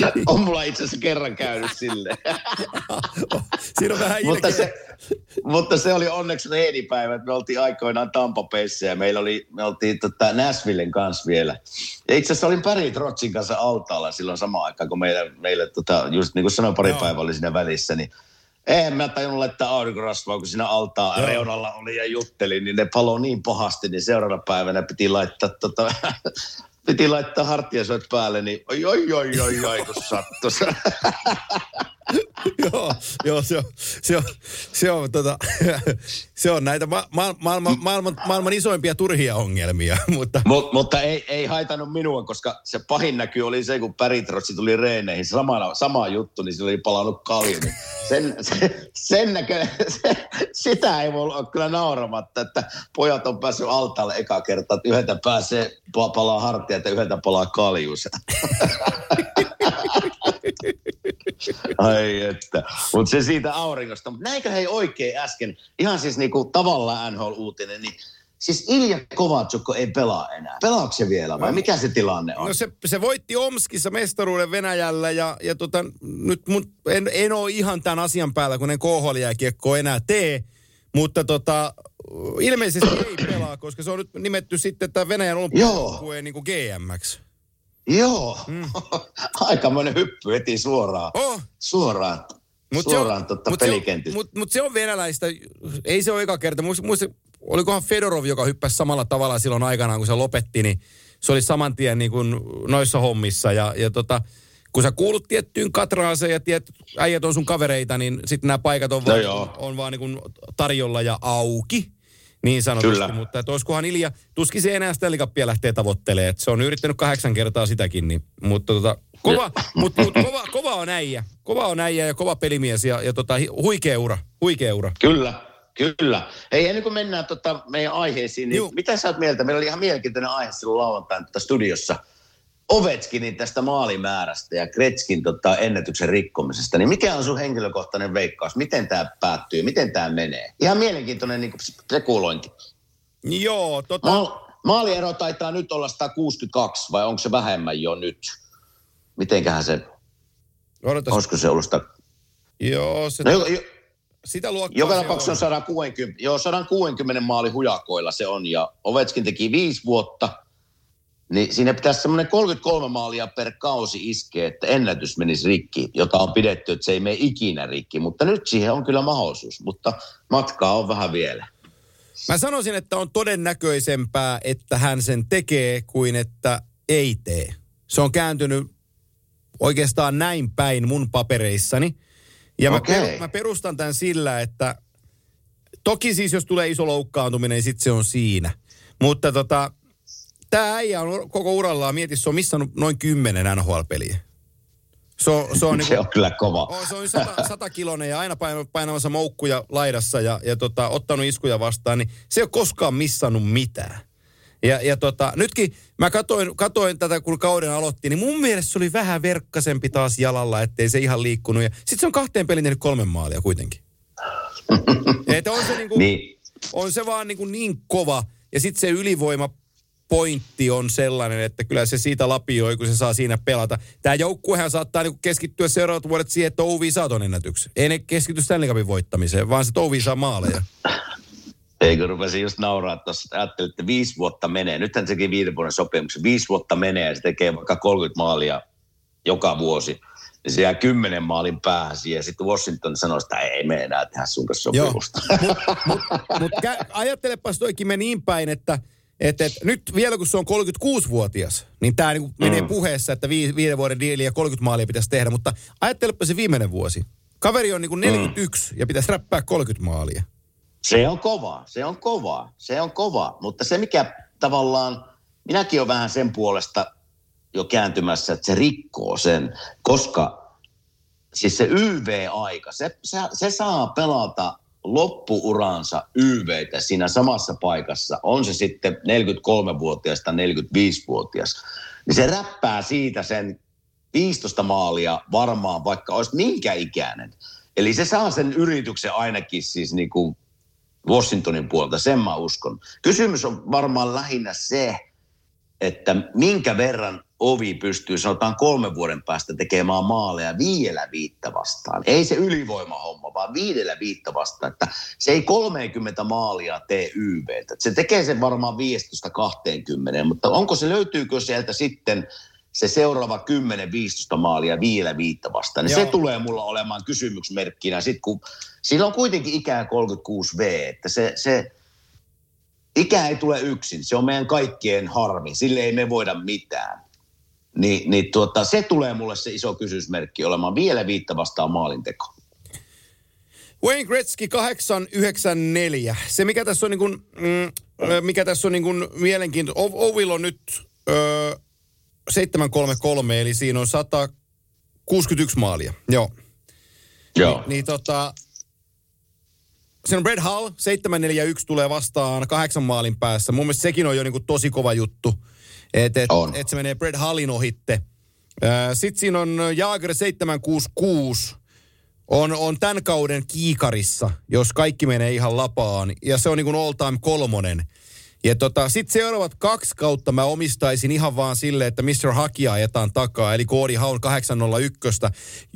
[LAUGHS] on mulla itse asiassa kerran käynyt sille. [LAUGHS] Siinä on vähän mutta, se, mutta se oli onneksi reenipäivä, että me oltiin aikoinaan Tampapeissä ja meillä oli, me oltiin tota Nashvillen kanssa vielä. Ja itse asiassa olin Päri Trotsin kanssa altaalla silloin samaan aikaan, kun meille, meille tota, just niin kuin sanoin, pari päivää oli siinä välissä, niin en mä tajunnut laittaa aurinkorasvaa, kun siinä altaa reunalla oli ja juttelin, niin ne palo niin pahasti, niin seuraavana päivänä piti laittaa tota, [LAUGHS] piti laittaa hartiasoit päälle, niin oi, oi, oi, oi, oi, kun sattu. [LAUGHS] [LAUGHS] joo, joo, se on, se on, se on, tota, [LAUGHS] se on näitä ma- ma- maailman, maailman, maailman isoimpia turhia ongelmia. [LAUGHS] Mutta, Mut, mutta ei, ei haitannut minua, koska se pahin näky oli se, kun Päritrotsi tuli reeneihin. Sama, sama juttu, niin sillä oli palannut kalju. Niin sen, sen, sen näkö, se, sitä ei voi olla kyllä nauramatta, että pojat on päässyt altaalle eka kertaa, että yhdeltä pääsee palaa hartia, ja yhdeltä palaa kaljuus. [LAUGHS] Ai että. Mutta se siitä auringosta. Mutta näinkö hei oikein äsken, ihan siis niinku tavallaan NHL-uutinen, niin Siis Ilja Kovatsukko ei pelaa enää. Pelaako se vielä vai mikä se tilanne on? No se, se voitti Omskissa mestaruuden Venäjällä ja, ja tota, nyt mun, en, en ole ihan tämän asian päällä, kun en khl enää tee. Mutta tota, ilmeisesti ei [COUGHS] pelaa, koska se on nyt nimetty sitten tämä Venäjän olympiajoukkueen niin GMX. Joo, mm. [LAUGHS] aikamoinen hyppy heti suoraan. Oh. Suoraan. Mut suoraan totta mut pelikentistä. Mutta mut se on venäläistä, ei se ole eka kerta. Muista, muista, olikohan Fedorov, joka hyppäsi samalla tavalla silloin aikanaan, kun se lopetti, niin se oli saman tien niin kuin noissa hommissa. Ja, ja tota, kun sä kuulut tiettyyn katraaseen ja tiedät, äijät on sun kavereita, niin sitten nämä paikat on, no vaan, on vaan niin kuin tarjolla ja auki niin sanotusti. Kyllä. Mutta että olisikohan Ilja, tuskin se enää Stanley Cupia lähtee tavoittelemaan. Se on yrittänyt kahdeksan kertaa sitäkin, niin, mutta tota, kova, mut, mut, kova, kova on äijä. Kova on äijä ja kova pelimies ja, ja tota, huikea ura, huikea ura. Kyllä, Kyllä. Hei, ennen kuin mennään tota meidän aiheisiin, niin Juh. mitä sä oot mieltä? Meillä oli ihan mielenkiintoinen aihe silloin lauantaina studiossa – Ovechkinin tästä maalimäärästä ja Kretskin tota, ennätyksen rikkomisesta, niin mikä on sun henkilökohtainen veikkaus? Miten tämä päättyy? Miten tämä menee? Ihan mielenkiintoinen niin spekulointi. Joo, tota... Ma- maaliero taitaa nyt olla 162, vai onko se vähemmän jo nyt? Mitenköhän se... Odotas. Olisiko se ollut sitä... Joo, se... No, jo, jo, sitä luokkaa Joka tapauksessa on 160, joo, 160 maali hujakoilla se on, ja Ovetskin teki viisi vuotta – niin siinä pitäisi semmoinen 33 maalia per kausi iskeä, että ennätys menisi rikki, jota on pidetty, että se ei mene ikinä rikki. Mutta nyt siihen on kyllä mahdollisuus, mutta matkaa on vähän vielä. Mä sanoisin, että on todennäköisempää, että hän sen tekee, kuin että ei tee. Se on kääntynyt oikeastaan näin päin mun papereissani. Ja okay. mä, per, mä perustan tämän sillä, että toki siis jos tulee iso loukkaantuminen, niin sitten se on siinä. Mutta tota, Tämä äijä on koko urallaan, mieti, se on missannut noin kymmenen NHL-peliä. Se on, se on, niin kuin, se on kyllä kova. On, se on sata, sata kilonen ja aina painamassa moukkuja laidassa ja, ja tota, ottanut iskuja vastaan, niin se ei ole koskaan missannut mitään. Ja, ja tota, nytkin mä katoin, katoin tätä, kun kauden aloitti, niin mun mielestä se oli vähän verkkasempi taas jalalla, ettei se ihan liikkunut. Ja sit se on kahteen pelin tehnyt kolme maalia kuitenkin. [LAUGHS] että on se, niinku, niin. on se vaan niinku niin kova. Ja sitten se ylivoima pointti on sellainen, että kyllä se siitä lapioi, kun se saa siinä pelata. Tämä joukkuehan saattaa niinku keskittyä seuraavat vuodet siihen, että Ouvi saa ton ennätyksen. Ei ne keskity Stanley Cupin voittamiseen, vaan se Ouvi saa maaleja. Eikö rupesin just nauraa tuossa, että ajattelin, että viisi vuotta menee. Nythän sekin viiden vuoden sopimuksen. Viisi vuotta menee ja se tekee vaikka 30 maalia joka vuosi. Ja se jää kymmenen maalin päähän siihen. Sitten Washington sanoi, että ei me enää tehdä sun kanssa sopimusta. Mutta mut, mut, ajattelepas toikin me niin päin, että et, et, nyt vielä kun se on 36-vuotias, niin tämä niinku menee mm. puheessa, että vi, viiden vuoden diili ja 30 maalia pitäisi tehdä. Mutta ajattelepa se viimeinen vuosi. Kaveri on niinku 41 mm. ja pitäisi räppää 30 maalia. Se on kova, se on kova, se on kova. Mutta se mikä tavallaan, minäkin olen vähän sen puolesta jo kääntymässä, että se rikkoo sen, koska siis se YV-aika, se, se, se saa pelata loppuuransa YVtä siinä samassa paikassa, on se sitten 43-vuotias tai 45-vuotias, niin se räppää siitä sen 15 maalia varmaan, vaikka olisi minkä ikäinen. Eli se saa sen yrityksen ainakin siis niin kuin Washingtonin puolta, sen mä uskon. Kysymys on varmaan lähinnä se, että minkä verran Ovi pystyy sanotaan kolmen vuoden päästä tekemään maaleja vielä viittä vastaan. Ei se ylivoimahomma, vaan viidellä viittä vastaan. Että se ei 30 maalia tee YVtä. Se tekee sen varmaan 15-20, mutta onko se, löytyykö sieltä sitten se seuraava 10-15 maalia vielä viittä vastaan. Niin se tulee mulla olemaan kysymysmerkkinä sitten, kun sillä on kuitenkin ikää 36V, että se, se ikä ei tule yksin. Se on meidän kaikkien harmi. Sille ei me voida mitään. Ni, niin tuota, se tulee mulle se iso kysymysmerkki olemaan vielä viittä vastaan maalinteko. Wayne Gretzky 894. Se mikä tässä on, niin kuin, mm, mikä tässä on niin kuin mielenkiintoista, Ovil on nyt ö, 733, eli siinä on 161 maalia. Joo. Joo. Ni, niin tota, siinä on Brad Hall, 741 tulee vastaan kahdeksan maalin päässä. Mun mielestä sekin on jo niinku tosi kova juttu, että et, et se menee Brad Hallin ohitte. Sitten siinä on Jaager 766, on, on tämän kauden kiikarissa, jos kaikki menee ihan lapaan. Ja se on niin kuin all time kolmonen. Ja tota, sitten seuraavat kaksi kautta mä omistaisin ihan vaan sille, että Mr. Hakia ajetaan takaa, eli Koodi Haun 801,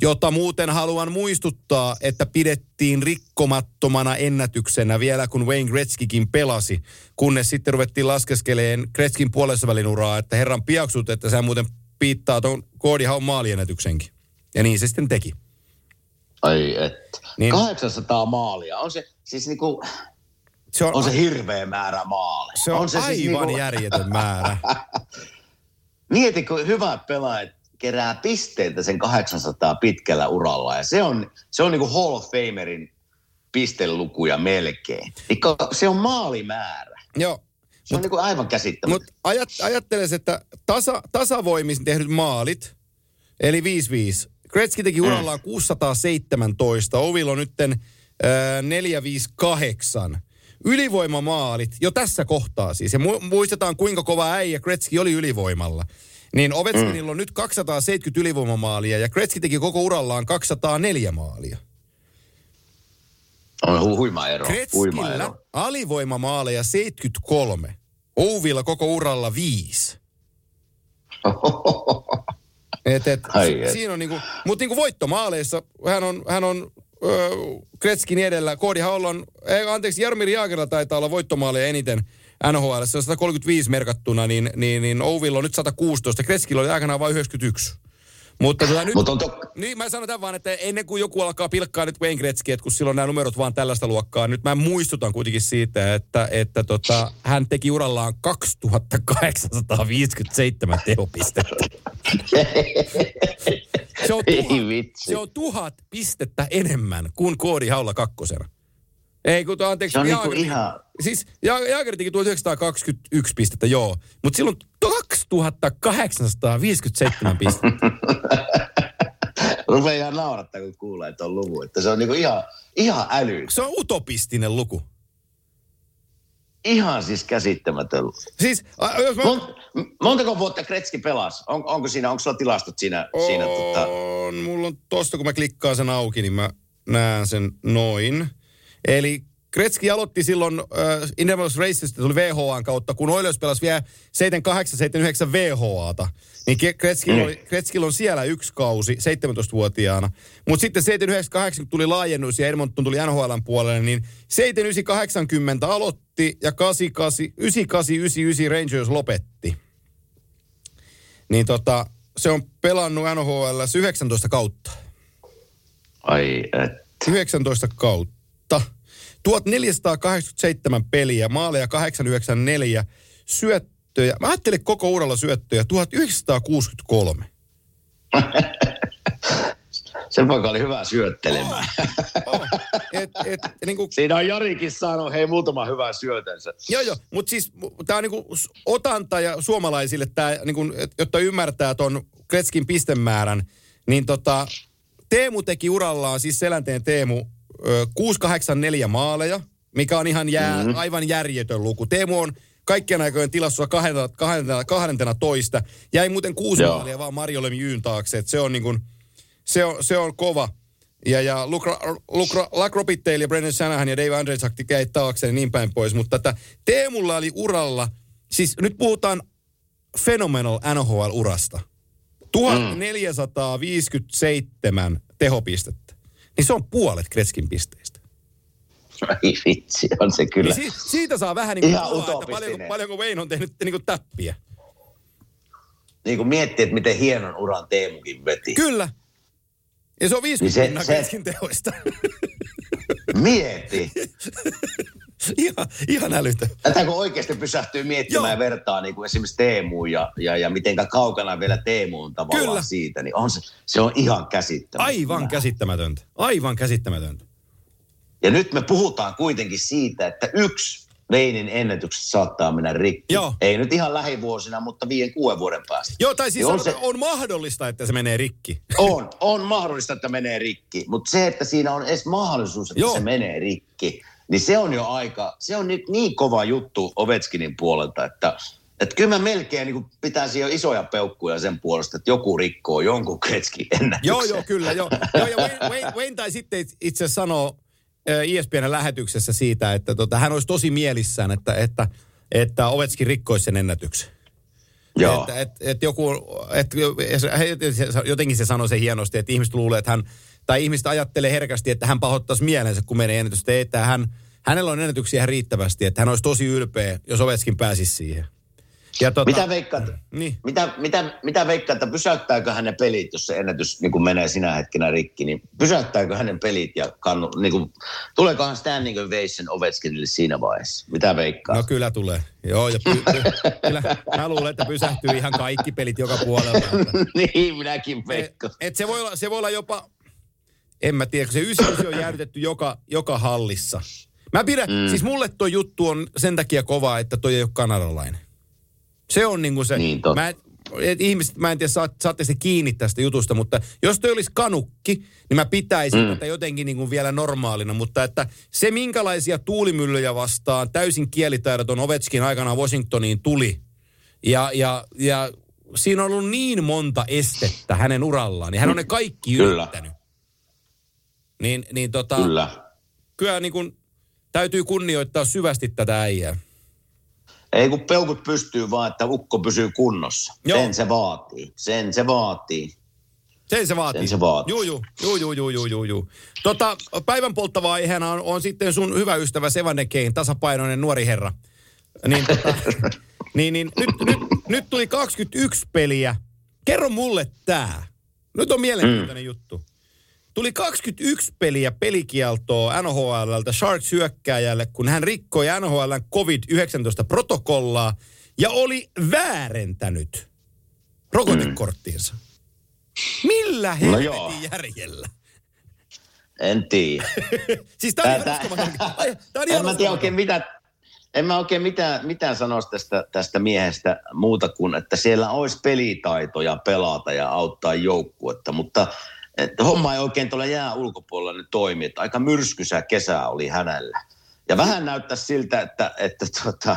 jota muuten haluan muistuttaa, että pidettiin rikkomattomana ennätyksenä vielä, kun Wayne Gretzkykin pelasi, kunnes sitten ruvettiin laskeskeleen Gretzkin puolessa välin uraa, että herran piaksut, että sä muuten piittaa tuon Koodi Haun maaliennätyksenkin. Ja niin se sitten teki. Ai että. Niin, 800 maalia. On se siis niinku, se on, on se hirveä määrä maaleja. Se on, on se siis aivan siis niinku... järjetön määrä. [LAUGHS] Mieti, kun hyvät pelaajat kerää pisteitä sen 800 pitkällä uralla. Ja se on, se on niinku Hall of Famerin pistelukuja melkein. Se on maalimäärä. Joo. Se mut, on niinku aivan käsittämätöntä. Mutta ajat, ajattele, että tasa, tasavoimin tehdyt maalit, eli 5-5. Gretzky teki mm. urallaan 617, Ovil on nytten äh, 458 ylivoimamaalit jo tässä kohtaa siis. Ja muistetaan kuinka kova äijä Gretzky oli ylivoimalla. Niin Ovechkinilla mm. on nyt 270 ylivoimamaalia ja Gretzky teki koko urallaan 204 maalia. On hu- huima ero. Huima ero. alivoimamaaleja 73. Ouvilla koko uralla 5. [LAUGHS] et, et, Ai, et. Siinä on niinku, mutta niinku voittomaaleissa hän on, hän on Kretskin edellä. Koodi Haulon, ei, anteeksi, Jarmir Jaagerilla taitaa olla voittomaaleja eniten NHL. Se on 135 merkattuna, niin, niin, niin Ouvilla on nyt 116. Kretskillä oli aikanaan vain 91. Mutta tota, nyt, Mut on to... niin mä sanon tämän vaan, että ennen kuin joku alkaa pilkkaa nyt Wayne Gretzky, että kun silloin nämä numerot vaan tällaista luokkaa, nyt mä muistutan kuitenkin siitä, että, että tota, hän teki urallaan 2857 tehopistettä. [LAUGHS] se, on tuhat, se on tuhat pistettä enemmän kuin Koodi Haula kakkosena. Ei, kun anteeksi. Se on Jaager, niinku ihan... Siis Jaager teki 1921 pistettä, joo. Mutta silloin 2857 pistettä. [LAUGHS] Rupeaa ihan naurattaa, kun kuulee tuon luvun. Että se on niinku ihan, ihan äly. Se on utopistinen luku. Ihan siis käsittämätön. Siis, a, jos mä... Mont, montako vuotta Kretski pelasi? On, onko siinä, onko sulla tilastot siinä? on, siinä tota... mulla on tosta, kun mä klikkaan sen auki, niin mä näen sen noin. Eli Kretski aloitti silloin äh, Indianapolis Racesta, tuli VHAn kautta, kun Oilers pelasi vielä 78-79 VHAta. Niin Kretskillä, mm. oli, Kretskillä on siellä yksi kausi 17-vuotiaana. Mutta sitten 79-80 tuli laajennus ja Edmonton tuli NHLn puolelle, niin 79-80 aloitti ja 98-99 Rangers lopetti. Niin tota, se on pelannut NHL 19 kautta. Ai et. 19 kautta. 1487 peliä, maaleja 894, syöttöjä. Mä ajattelin koko uralla syöttöjä 1963. [LAUGHS] Sen poika oli hyvä syöttelemään. Oh, oh. Et, et, niin kuin, Siinä on Jarikin saanut hei muutama hyvä syötänsä. joo, joo, mutta siis tämä on niin kuin otanta ja suomalaisille, tää, niin kuin, jotta ymmärtää ton Kretskin pistemäärän, niin tota, Teemu teki urallaan, siis Selänteen Teemu, 684 maaleja, mikä on ihan jää, mm-hmm. aivan järjetön luku. Teemu on kaikkien aikojen tilassa 12. toista. Jäi muuten kuusi Joo. maalia vaan Mario Lemieux taakse. Et se, on niin kuin, se, on, se on kova. Ja, ja Luke, Luke, Luke Robitaille ja Brendan Shanahan ja Dave Andrzejak jäi taakse ja niin päin pois. Mutta tätä Teemulla oli uralla, siis nyt puhutaan phenomenal NHL-urasta. 1457 tehopistettä. Niin se on puolet Kretskin pisteistä. Ai vitsi, on se kyllä. Niin si- siitä saa vähän niin kuin Ihan kuvaa, että paljonko, paljonko Wayne on tehnyt niin kuin täppiä. Niin kuin miettii, että miten hienon uran Teemukin veti. Kyllä. Ja se on 50 Niin se- se, tehoista. Mieti. [LAUGHS] [LAUGHS] ihan, ihan älytön. Tätä kun oikeasti pysähtyy miettimään Joo. ja vertaa niin kuin esimerkiksi Teemuun ja, ja, ja mitenkä kaukana vielä Teemu on tavallaan Kyllä. siitä, niin on se, se on ihan käsittämätöntä. Aivan käsittämätöntä. Aivan käsittämätöntä. Ja nyt me puhutaan kuitenkin siitä, että yksi Veinin ennätykset saattaa mennä rikki. Joo. Ei nyt ihan lähivuosina, mutta viiden, kuuden vuoden päästä. Joo, tai siis Niin on se- on mahdollista, että se menee rikki. On, on mahdollista, että menee rikki, mutta se, että siinä on edes mahdollisuus, että. Joo. se menee rikki, niin se on jo aika, se on nyt niin kova juttu Ovechkinin puolelta, että että kyllä mä melkein niin pitäisi jo isoja peukkuja sen puolesta, että joku rikkoo jonkun Kretskin ennätyksen. Joo, joo, kyllä, joo. joo ja Wayne, Wayne, Wayne tai sitten itse sanoo ESPN lähetyksessä siitä, että tota, hän olisi tosi mielissään, että, että, että Ovetskin rikkoisi sen ennätyksen. Joo. Että et, et joku, et, jotenkin se sanoi se hienosti, että ihmiset luulee, että hän, tai ihmiset ajattelee herkästi, että hän pahoittaisi mielensä, kun menee ennätystä. Että hän, hänellä on ennätyksiä ihan riittävästi, että hän olisi tosi ylpeä, jos Ovetskin pääsisi siihen. Ja tota, Mitä veikkaat, Niin. mitä, mitä, mitä veikkaat, että pysäyttääkö hänen pelit, jos se ennätys niin kuin menee sinä hetkenä rikki, niin pysäyttääkö hänen pelit ja kannu, niin kuin, tuleekohan standing ovation Ovechkinille siinä vaiheessa? Mitä veikkaa? No kyllä tulee. Joo, ja py, py, kyllä, mä luulen, että pysähtyy ihan kaikki pelit joka puolella. [LAUGHS] Niin, minäkin et, veikkaan. et se, voi olla, se voi olla jopa, en mä tiedä, kun se 99 on jäädytetty joka, joka hallissa. Mä pidän, mm. siis mulle tuo juttu on sen takia kova, että toi ei ole kanadalainen. Se on niinku se, Niin, totta. mä, et ihmiset, mä en tiedä, saat, saatte se kiinni tästä jutusta, mutta jos toi olisi kanukki, niin mä pitäisin mm. tätä jotenkin niinku vielä normaalina, mutta että se minkälaisia tuulimyllyjä vastaan täysin kielitaidoton Ovechkin aikana Washingtoniin tuli, ja, ja, ja siinä on ollut niin monta estettä hänen urallaan, niin hän on ne kaikki Kyllä. Niin, niin tota, Kyllä. kyllä niin kuin, täytyy kunnioittaa syvästi tätä äijää. Ei kun peukut pystyy vaan, että ukko pysyy kunnossa. Joo. Sen se vaatii. Sen se vaatii. Sen se vaatii. Sen se vaatii. Juu, juu, juu, juu, juu, juu, juu, juu. Tota, päivän polttava aiheena on, on sitten sun hyvä ystävä Sevanen Kein, tasapainoinen nuori herra. Niin, tota, [LAUGHS] niin, niin nyt, nyt, nyt tuli 21 peliä. Kerro mulle tää. Nyt on mielenkiintoinen mm. juttu. Tuli 21 peliä pelikieltoa NHLltä Sharks hyökkääjälle, kun hän rikkoi NHLn COVID-19-protokollaa ja oli väärentänyt rokotekorttiinsa. Millä No helvetin joo. järjellä? En tiedä. [LAUGHS] siis tää on ihan uskomaton. [LAUGHS] En mä tiedä oikein mitä, en mä oikein mitään, mitään sanoisi tästä, tästä miehestä muuta kuin, että siellä olisi pelitaitoja pelata ja auttaa joukkuetta, mutta että homma ei oikein tuolla jää ulkopuolella nyt toimi, että aika myrskysä kesä oli hänellä. Ja vähän näyttää siltä, että, että, tota,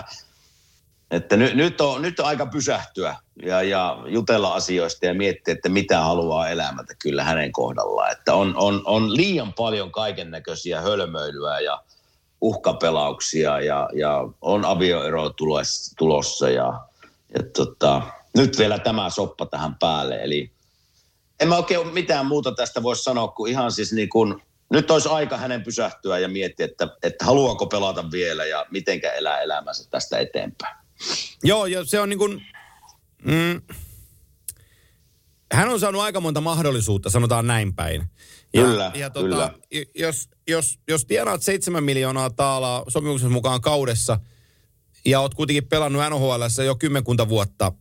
että nyt, nyt, on, nyt on aika pysähtyä ja, ja jutella asioista ja miettiä, että mitä haluaa elämältä kyllä hänen kohdallaan. Että on, on, on liian paljon kaiken näköisiä hölmöilyä ja uhkapelauksia ja, ja on avioero tulossa ja, ja tota, nyt vielä tämä soppa tähän päälle. Eli en mä oikein mitään muuta tästä voisi sanoa kuin ihan siis niin kuin, nyt olisi aika hänen pysähtyä ja miettiä, että, että haluaako pelata vielä ja mitenkä elää elämänsä tästä eteenpäin. Joo, ja se on niin kuin, mm, hän on saanut aika monta mahdollisuutta, sanotaan näin päin. Ja, kyllä, ja tota, kyllä. Jos, jos, jos tienaat 7 miljoonaa taalaa sopimuksen mukaan kaudessa ja oot kuitenkin pelannut NHL jo kymmenkunta vuotta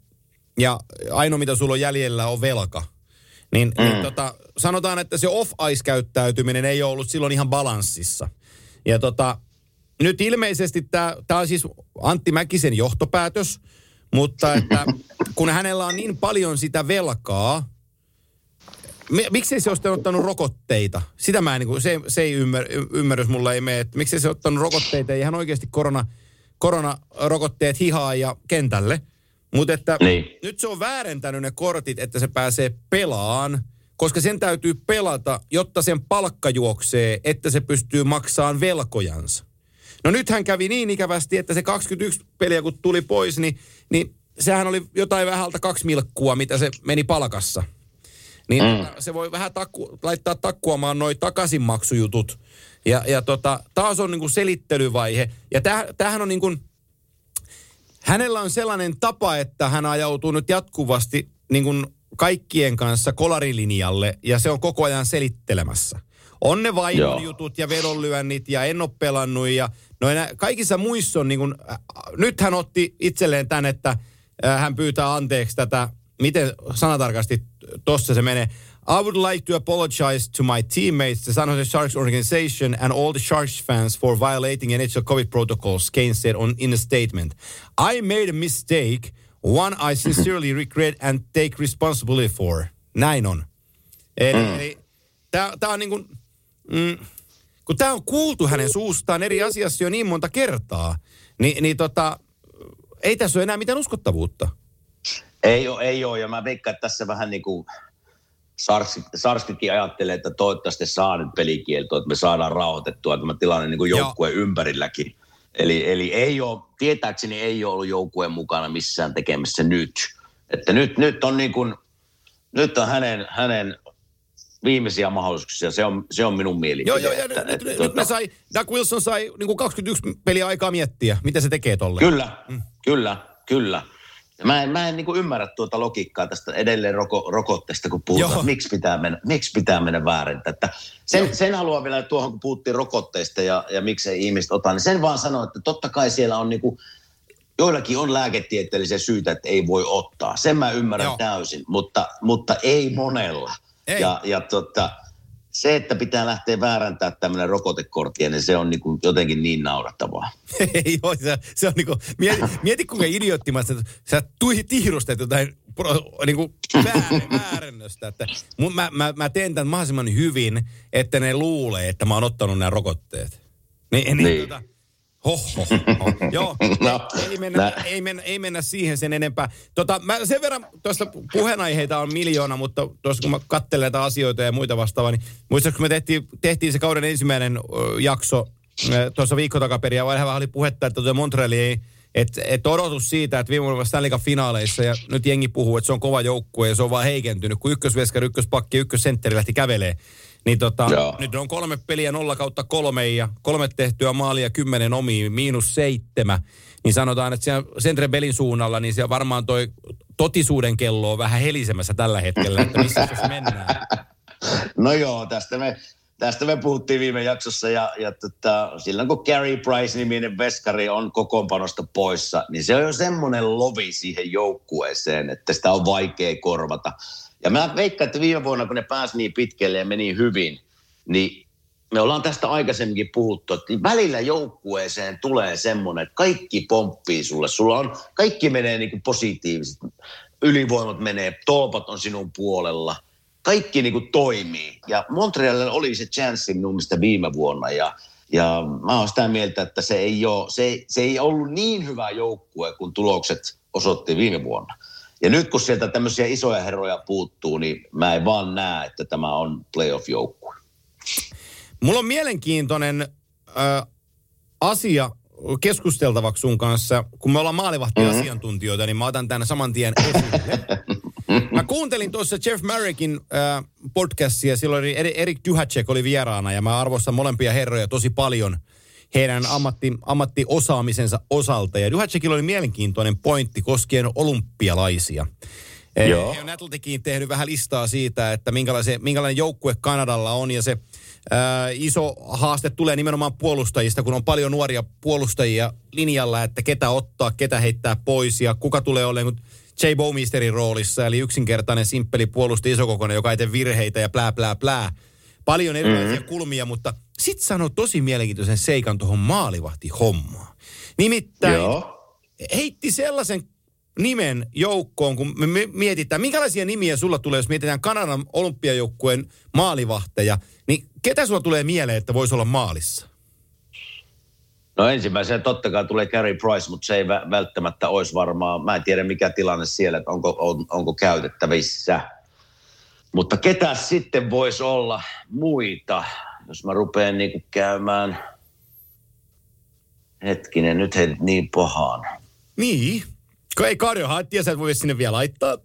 ja ainoa mitä sulla on jäljellä on velka, niin, niin mm. niin tota, sanotaan, että se off-ice-käyttäytyminen ei ole ollut silloin ihan balanssissa. Ja tota, nyt ilmeisesti tämä on siis Antti Mäkisen johtopäätös, mutta että [LAUGHS] kun hänellä on niin paljon sitä velkaa, miksei se olisi ottanut rokotteita? Sitä mä en, niin kuin, se, se ei ymmär, ymmärrys mulla ei mene, että miksei se ottanut rokotteita, ei ihan oikeasti korona, koronarokotteet hihaa ja kentälle. Mutta että niin. nyt se on väärentänyt ne kortit, että se pääsee pelaan, koska sen täytyy pelata, jotta sen palkka juoksee, että se pystyy maksamaan velkojansa. No nythän kävi niin ikävästi, että se 21 peliä kun tuli pois, niin, niin sehän oli jotain vähältä kaksi milkkua, mitä se meni palkassa. Niin mm. se voi vähän takku, laittaa takkuamaan noin takaisinmaksujutut. Ja, ja tota, taas on niinku selittelyvaihe. Ja tämähän on niinku, hänellä on sellainen tapa, että hän ajautuu nyt jatkuvasti niinku kaikkien kanssa kolarilinjalle ja se on koko ajan selittelemässä. On ne vaimon jutut ja vedonlyönnit ja en ole pelannut ja no enää, kaikissa muissa on niin kuin, äh, nyt hän otti itselleen tämän, että äh, hän pyytää anteeksi tätä, miten sanatarkasti tossa se menee. I would like to apologize to my teammates, the San Jose Sharks organization, and all the Sharks fans for violating NHL COVID protocols, Kane said on, in a statement. I made a mistake, one I sincerely [LAUGHS] regret and take responsibility for. Näin on. Eli, mm. eli tämä on niin kuin, mm, kun tämä on kuultu hänen suustaan eri asiassa jo niin monta kertaa, niin, niin tota, ei tässä ole enää mitään uskottavuutta. Ei ole, ei ole. Ja mä veikkaan, että tässä vähän niin kuin Sarskikin ajattelee, että toivottavasti saa nyt pelikieltoa, että me saadaan rauhoitettua tämä tilanne niin kuin joukkueen ympärilläkin. Eli, eli ei ole, tietääkseni ei ole ollut joukkueen mukana missään tekemässä nyt. Että nyt, nyt on niin kuin, nyt on hänen, hänen viimeisiä mahdollisuuksia. Se on, se on minun mielipide. Joo, joo, ja että, nyt, että, nyt, tuota... sai, Doug Wilson sai niin kuin 21 peliä aikaa miettiä, mitä se tekee tolle. Kyllä, mm. kyllä, kyllä. Mä en, mä en niin kuin ymmärrä tuota logiikkaa tästä edelleen roko, rokotteesta, kun puhutaan, että miksi pitää mennä, miksi pitää mennä väärin. Että sen, sen haluan vielä tuohon, kun puhuttiin rokotteista ja, ja miksei ihmiset ota, niin sen vaan sanoa, että totta kai siellä on niin kuin, joillakin on lääketieteellisiä syitä, että ei voi ottaa. Sen mä ymmärrän Joo. täysin, mutta, mutta ei monella. Ei. Ja, ja tota, se, että pitää lähteä vääräntämään tämmöinen rokotekortti, niin se on niin kuin jotenkin niin naurattavaa. [LAUGHS] Ei joo, se, se on niin kuin, mieti, mieti kuinka idioottimasta, että sä tihrustet jotain niin kuin väärennöstä. Että mun, mä, mä, mä teen tämän mahdollisimman hyvin, että ne luulee, että mä oon ottanut nämä rokotteet. Niin, niin, niin. Tota, Hoho. Joo, [LAUGHS] no, ei, mennä, ei, mennä, ei mennä siihen sen enempää. Tota, mä sen verran, tuosta puheenaiheita on miljoona, mutta tuossa kun mä katselen näitä asioita ja muita vastaavaa, niin muistatko kun me tehtiin, tehtiin se kauden ensimmäinen jakso tuossa viikko takaperin, ja vähän oli puhetta, että tuota Montreali ei, että et odotus siitä, että viime vuonna Stanley finaaleissa ja nyt jengi puhuu, että se on kova joukkue ja se on vaan heikentynyt, kun ykkösveskari, ykköspakki, ykkössentteri lähti kävelee. Niin tota, nyt on kolme peliä nolla kautta kolme ja kolme tehtyä maalia kymmenen omiin, miinus seitsemän. Niin sanotaan, että siellä Sentre Belin suunnalla, niin siellä varmaan toi totisuuden kello on vähän helisemässä tällä hetkellä, että missä se [LAUGHS] mennään. No joo, tästä me, tästä me puhuttiin viime jaksossa ja, ja tota, silloin kun Gary Price-niminen veskari on kokoonpanosta poissa, niin se on jo semmoinen lovi siihen joukkueeseen, että sitä on vaikea korvata. Ja mä veikkaan, että viime vuonna, kun ne pääsi niin pitkälle ja meni hyvin, niin me ollaan tästä aikaisemminkin puhuttu, että välillä joukkueeseen tulee semmoinen, että kaikki pomppii sulle. Sulla on, kaikki menee niin positiivisesti. Ylivoimat menee, tolpat on sinun puolella. Kaikki niin kuin toimii. Ja Montrealilla oli se chanssi minun viime vuonna. Ja, Ja mä oon sitä mieltä, että se ei, ole, se, se ei ollut niin hyvä joukkue, kun tulokset osoitti viime vuonna. Ja nyt kun sieltä tämmöisiä isoja herroja puuttuu, niin mä en vaan näe, että tämä on playoff-joukkue. Mulla on mielenkiintoinen äh, asia keskusteltavaksi sun kanssa. Kun me ollaan maalivahti-asiantuntijoita, mm-hmm. niin mä otan tämän saman tien esille. [LAUGHS] Mä kuuntelin tuossa Jeff Marrickin äh, podcastia, silloin Erik Duhacek oli vieraana ja mä arvostan molempia herroja tosi paljon heidän ammatti, ammattiosaamisensa osalta. Ja Duhacekilla oli mielenkiintoinen pointti koskien olympialaisia. Joo. He on Atleticin tehnyt vähän listaa siitä, että minkälainen joukkue Kanadalla on ja se ää, iso haaste tulee nimenomaan puolustajista, kun on paljon nuoria puolustajia linjalla, että ketä ottaa, ketä heittää pois ja kuka tulee olemaan Jay Bowmisterin roolissa, eli yksinkertainen, simppeli puolusti isokokoinen, joka ei tee virheitä ja plää, plää, plää. Paljon erilaisia mm-hmm. kulmia, mutta sit sanoi tosi mielenkiintoisen seikan tuohon maalivahti hommaan. Nimittäin Joo. heitti sellaisen nimen joukkoon, kun me mietitään, minkälaisia nimiä sulla tulee, jos mietitään Kanadan olympiajoukkueen maalivahteja, niin ketä sulla tulee mieleen, että voisi olla maalissa? No ensimmäisenä totta kai tulee Gary Price, mutta se ei välttämättä olisi varmaan, mä en tiedä mikä tilanne siellä, että onko, on, onko käytettävissä. Mutta ketä sitten voisi olla muita, jos mä rupean niin käymään, hetkinen, nyt heidät niin pahaan. Niin, kun ei Karjo Hattia, sä et voi sinne vielä laittaa.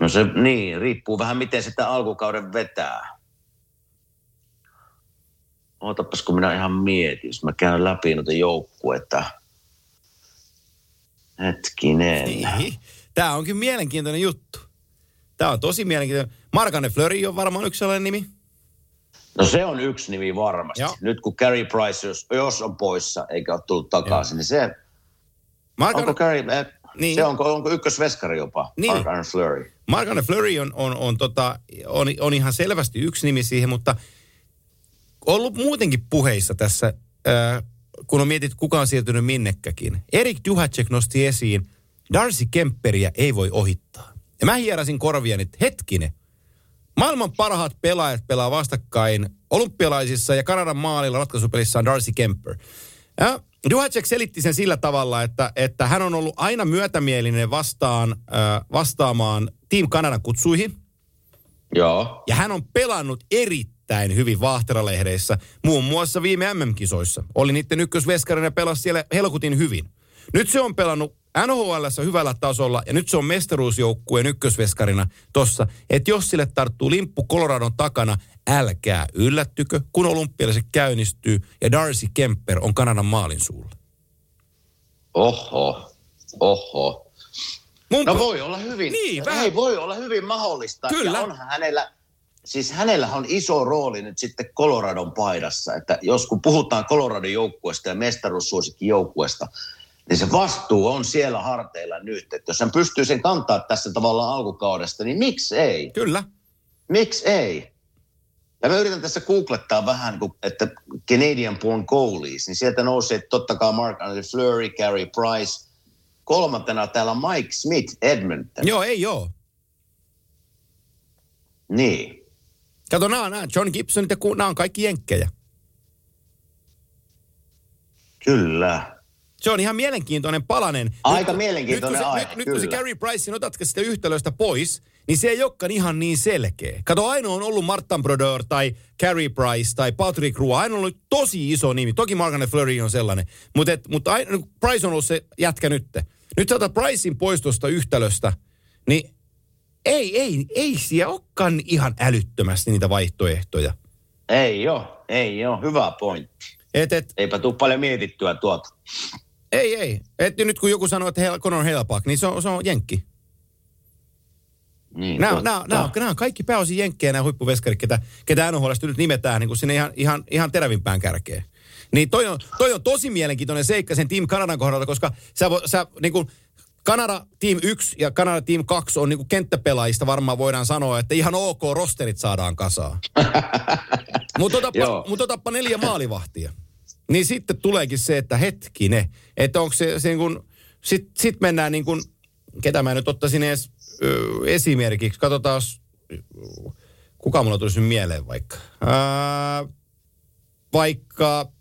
No se, niin, riippuu vähän miten sitä alkukauden vetää. Ootapas, kun minä ihan mietin, jos mä käyn läpi noita joukkuetta. Hetkinen. Niin. Tämä onkin mielenkiintoinen juttu. Tämä on tosi mielenkiintoinen. Markane Fleury on varmaan yksi sellainen nimi. No se on yksi nimi varmasti. Joo. Nyt kun Carey Price, jos, jos on poissa eikä ole tullut takaisin, Joo. niin se... Markane... Onko Carey... Eh, niin. Se onko, onko ykkösveskari jopa, niin. Markane Fleury? Markane Fleury on, on, on, tota, on, on ihan selvästi yksi nimi siihen, mutta – ollut muutenkin puheissa tässä, äh, kun on mietit, kuka on siirtynyt minnekäkin. Erik Duhacek nosti esiin, Darcy Kemperiä ei voi ohittaa. Ja mä hierasin korviani, että hetkinen, maailman parhaat pelaajat pelaa vastakkain olympialaisissa ja Kanadan maalilla ratkaisupelissä on Darcy Kemper. Ja Duhacek selitti sen sillä tavalla, että, että hän on ollut aina myötämielinen vastaan, äh, vastaamaan Team Kanadan kutsuihin. Joo. Ja hän on pelannut erittäin hyvin Vahteralehdeissä, muun muassa viime MM-kisoissa. Oli niiden ykkösveskarina ja pelasi siellä helkutin hyvin. Nyt se on pelannut nhl hyvällä tasolla ja nyt se on mestaruusjoukkueen ykkösveskarina tossa, että jos sille tarttuu limppu Coloradon takana, älkää yllättykö, kun olympialaiset käynnistyy ja Darcy Kemper on Kanadan maalin suulla. Oho, oho. Mun no voi olla hyvin. Niin, vähän. Ei voi olla hyvin mahdollista. Kyllä. Ja onhan hänellä, siis hänellä on iso rooli nyt sitten Coloradon paidassa, että jos kun puhutaan Coloradon joukkueesta ja mestaruussuosikin joukkueesta, niin se vastuu on siellä harteilla nyt. Että jos hän pystyy sen kantaa tässä tavallaan alkukaudesta, niin miksi ei? Kyllä. Miksi ei? Ja mä yritän tässä googlettaa vähän, että Canadian born goalies, niin sieltä nousee totta kai Mark Andre Fleury, Carey Price. Kolmantena täällä Mike Smith, Edmonton. Joo, ei joo. Niin. Kato, nämä, nämä John Gibson, nämä on kaikki jenkkejä. Kyllä. Se on ihan mielenkiintoinen palanen. Aika nyt, mielenkiintoinen nyt, aihe, nyt, nyt kun se Gary Price, otatko sitä yhtälöstä pois, niin se ei olekaan ihan niin selkeä. Kato, ainoa on ollut Martin Brodeur tai Carey Price tai Patrick Roy. Ainoa on ollut tosi iso nimi. Toki Margaret Fleury on sellainen. Mutta mut Price on ollut se jätkä nyt. Nyt sä otat Pricein pois tuosta yhtälöstä, niin ei, ei, ei siellä olekaan ihan älyttömästi niitä vaihtoehtoja. Ei joo, ei joo, hyvä pointti. Et, et, Eipä tule paljon mietittyä tuota. Ei, ei. Et nyt kun joku sanoo, että Conor Hellback, niin se on, se on jenkki. Niin, nämä, nämä, nämä, on, nämä on kaikki pääosin jenkkejä, nämä huippuveskarit, ketä, ketä NHL nyt nimetään niin kuin sinne ihan, ihan, ihan terävimpään kärkeen. Niin toi on, toi on tosi mielenkiintoinen seikka sen Team Kanadan kohdalta, koska sä, sä niin kuin, Kanada Team 1 ja Kanada Team 2 on niinku kenttäpelaajista varmaan voidaan sanoa, että ihan ok rosterit saadaan kasaan. [LAUGHS] Mutta otappa, mut otappa neljä maalivahtia. Niin sitten tuleekin se, että hetkine, että onko se, se niin kun, sit, sit mennään niin kuin, ketä mä nyt ottaisin edes ö, esimerkiksi, katsotaan, kuka mulla tulisi mieleen vaikka. Ää, vaikka...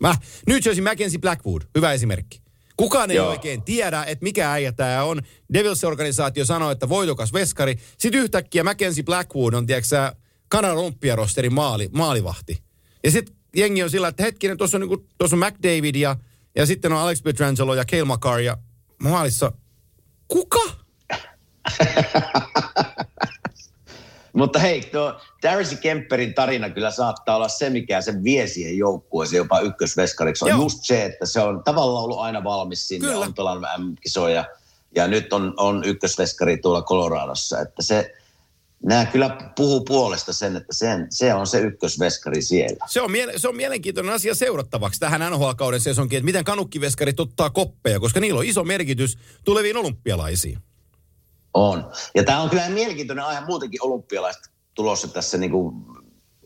Mä, New Jersey Mackenzie Blackwood, hyvä esimerkki. Kukaan ei Joo. oikein tiedä, että mikä äijä tämä on. Devils-organisaatio sanoi, että voitokas veskari. Sitten yhtäkkiä Mackenzie Blackwood on, tiedätkö olympiarosterin maali, maalivahti. Ja sitten jengi on sillä, että hetkinen, tuossa on, niinku, tuossa on McDavid ja, ja sitten on Alex Pietrangelo ja Cale Makar ja maalissa. Kuka? [LAUGHS] Mutta hei, tuo Darcy Kemperin tarina kyllä saattaa olla se, mikä sen vie siihen joukkueeseen jopa ykkösveskariksi. On Joo. just se, että se on tavallaan ollut aina valmis sinne, Kyllä. on pelannut M-kisoja ja nyt on, on ykkösveskari tuolla Coloradossa. Että se, nämä kyllä puhuu puolesta sen, että sen, se on se ykkösveskari siellä. Se on, miele- se on mielenkiintoinen asia seurattavaksi tähän NHL-kauden sesonkin, että miten kanukkiveskarit ottaa koppeja, koska niillä on iso merkitys tuleviin olympialaisiin. On. Ja tämä on kyllä mielenkiintoinen aihe muutenkin olympialaiset tulossa tässä niin kuin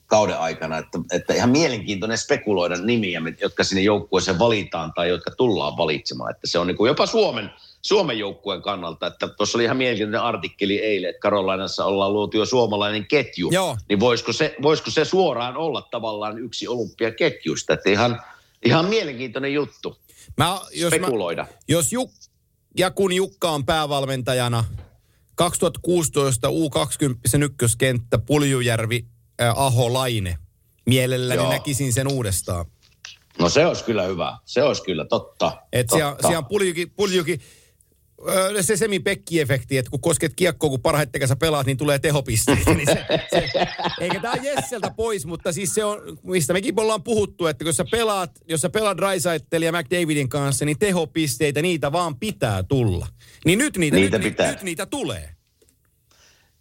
kauden aikana, että, että ihan mielenkiintoinen spekuloida nimiä, jotka sinne joukkueeseen valitaan tai jotka tullaan valitsemaan. Että se on niin kuin jopa Suomen, Suomen joukkueen kannalta, että tuossa oli ihan mielenkiintoinen artikkeli eilen, että Karolainassa ollaan luotu jo suomalainen ketju. Joo. Niin voisiko se, voisiko se suoraan olla tavallaan yksi olympiaketjuista, että ihan, ihan mielenkiintoinen juttu Mä, jos, mä, spekuloida. jos Juk, ja kun Jukka on päävalmentajana, 2016 U20 ykköskenttä, Puljujärvi, äh, Aho, Laine. Mielelläni Joo. näkisin sen uudestaan. No se olisi kyllä hyvä, se olisi kyllä totta. Siellä, totta. siellä on Puljuki, Puljuki se semi-pekki-efekti, että kun kosket kiekkoa, kun parhaiten kanssa pelaat, niin tulee tehopisteitä. Niin se, se, eikä tämä Jesseltä pois, mutta siis se on, mistä mekin ollaan puhuttu, että kun sä pelaat, jos sä pelaat Drysaitelin ja McDavidin kanssa, niin tehopisteitä, niitä vaan pitää tulla. Niin nyt niitä, Niitä nyt, pitää. nyt niitä tulee.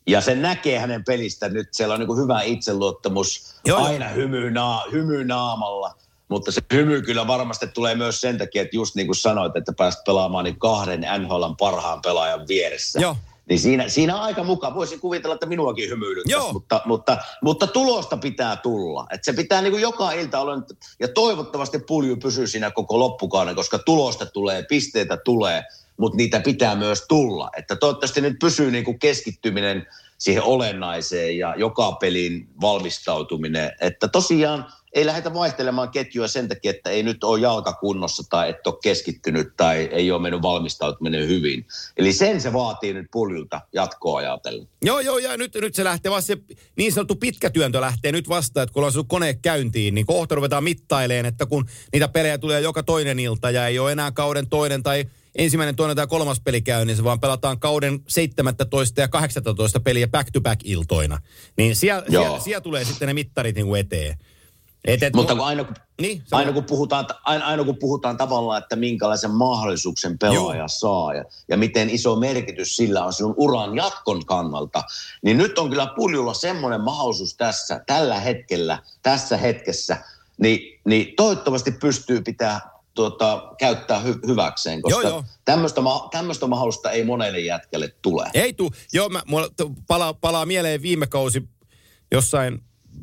Ja se näkee hänen pelistä nyt, siellä on niin hyvä itseluottamus, joo. aina hymy, naa, hymy naamalla. Mutta se hymy kyllä varmasti tulee myös sen takia, että just niin kuin sanoit, että pääst pelaamaan niin kahden NHLn parhaan pelaajan vieressä. Joo. Niin siinä, siinä on aika mukaan. Voisin kuvitella, että minuakin hymyilyttäisi, mutta, mutta, mutta tulosta pitää tulla. Että se pitää niin kuin joka ilta olla, nyt- ja toivottavasti pulju pysyy siinä koko loppukauden, koska tulosta tulee, pisteitä tulee, mutta niitä pitää myös tulla. Että toivottavasti nyt pysyy niin kuin keskittyminen siihen olennaiseen ja joka pelin valmistautuminen. Että tosiaan ei lähdetä vaihtelemaan ketjua sen takia, että ei nyt ole jalka kunnossa tai et ole keskittynyt tai ei ole mennyt valmistautuminen hyvin. Eli sen se vaatii nyt puljulta jatkoa ajatellen. Joo, joo, ja nyt, nyt se lähtee vaan se niin sanottu pitkä työntö lähtee nyt vasta, että kun ollaan saanut kone käyntiin, niin kohta ruvetaan mittaileen, että kun niitä pelejä tulee joka toinen ilta ja ei ole enää kauden toinen tai ensimmäinen, toinen tai kolmas peli käynnissä, vaan pelataan kauden 17 ja 18 peliä back-to-back-iltoina. Niin siellä, siellä, siellä tulee sitten ne mittarit niin kuin eteen. Et, et, Mutta kun aina, kun, Niin, aina, kun puhutaan, aina, aina kun puhutaan tavallaan, että minkälaisen mahdollisuuksen pelaaja Joo. saa ja, ja miten iso merkitys sillä on sinun uran jatkon kannalta, niin nyt on kyllä puljulla semmoinen mahdollisuus tässä, tällä hetkellä, tässä hetkessä, niin, niin toivottavasti pystyy pitää tuota, käyttää hy, hyväkseen, koska Joo, joo. tämmöistä, ma- tämmöistä mahdollisuutta ei monelle jätkelle tule. Ei tuu. Joo, mä, mulla palaa, palaa mieleen viime kausi jossain,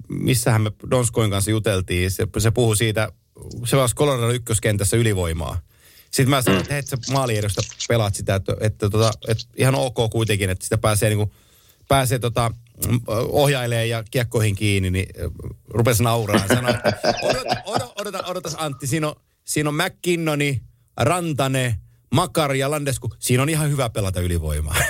missähän me Donskoin kanssa juteltiin. Se, se puhui siitä, se pelasi Colorado ykköskentässä ylivoimaa. Sitten mä sanoin, että hei, että sä maaliedosta pelaat sitä, että, että, tota, että ihan ok kuitenkin, että sitä pääsee niinku, pääsee tota, mm, ohjailee ja kiekkoihin kiinni, niin rupesi nauraa. Sanoi, että odota, odota, odota, odotas Antti, siinä on, siinä on McKinnoni, Rantane, Makari ja Landesku. Siinä on ihan hyvä pelata ylivoimaa. [LAUGHS]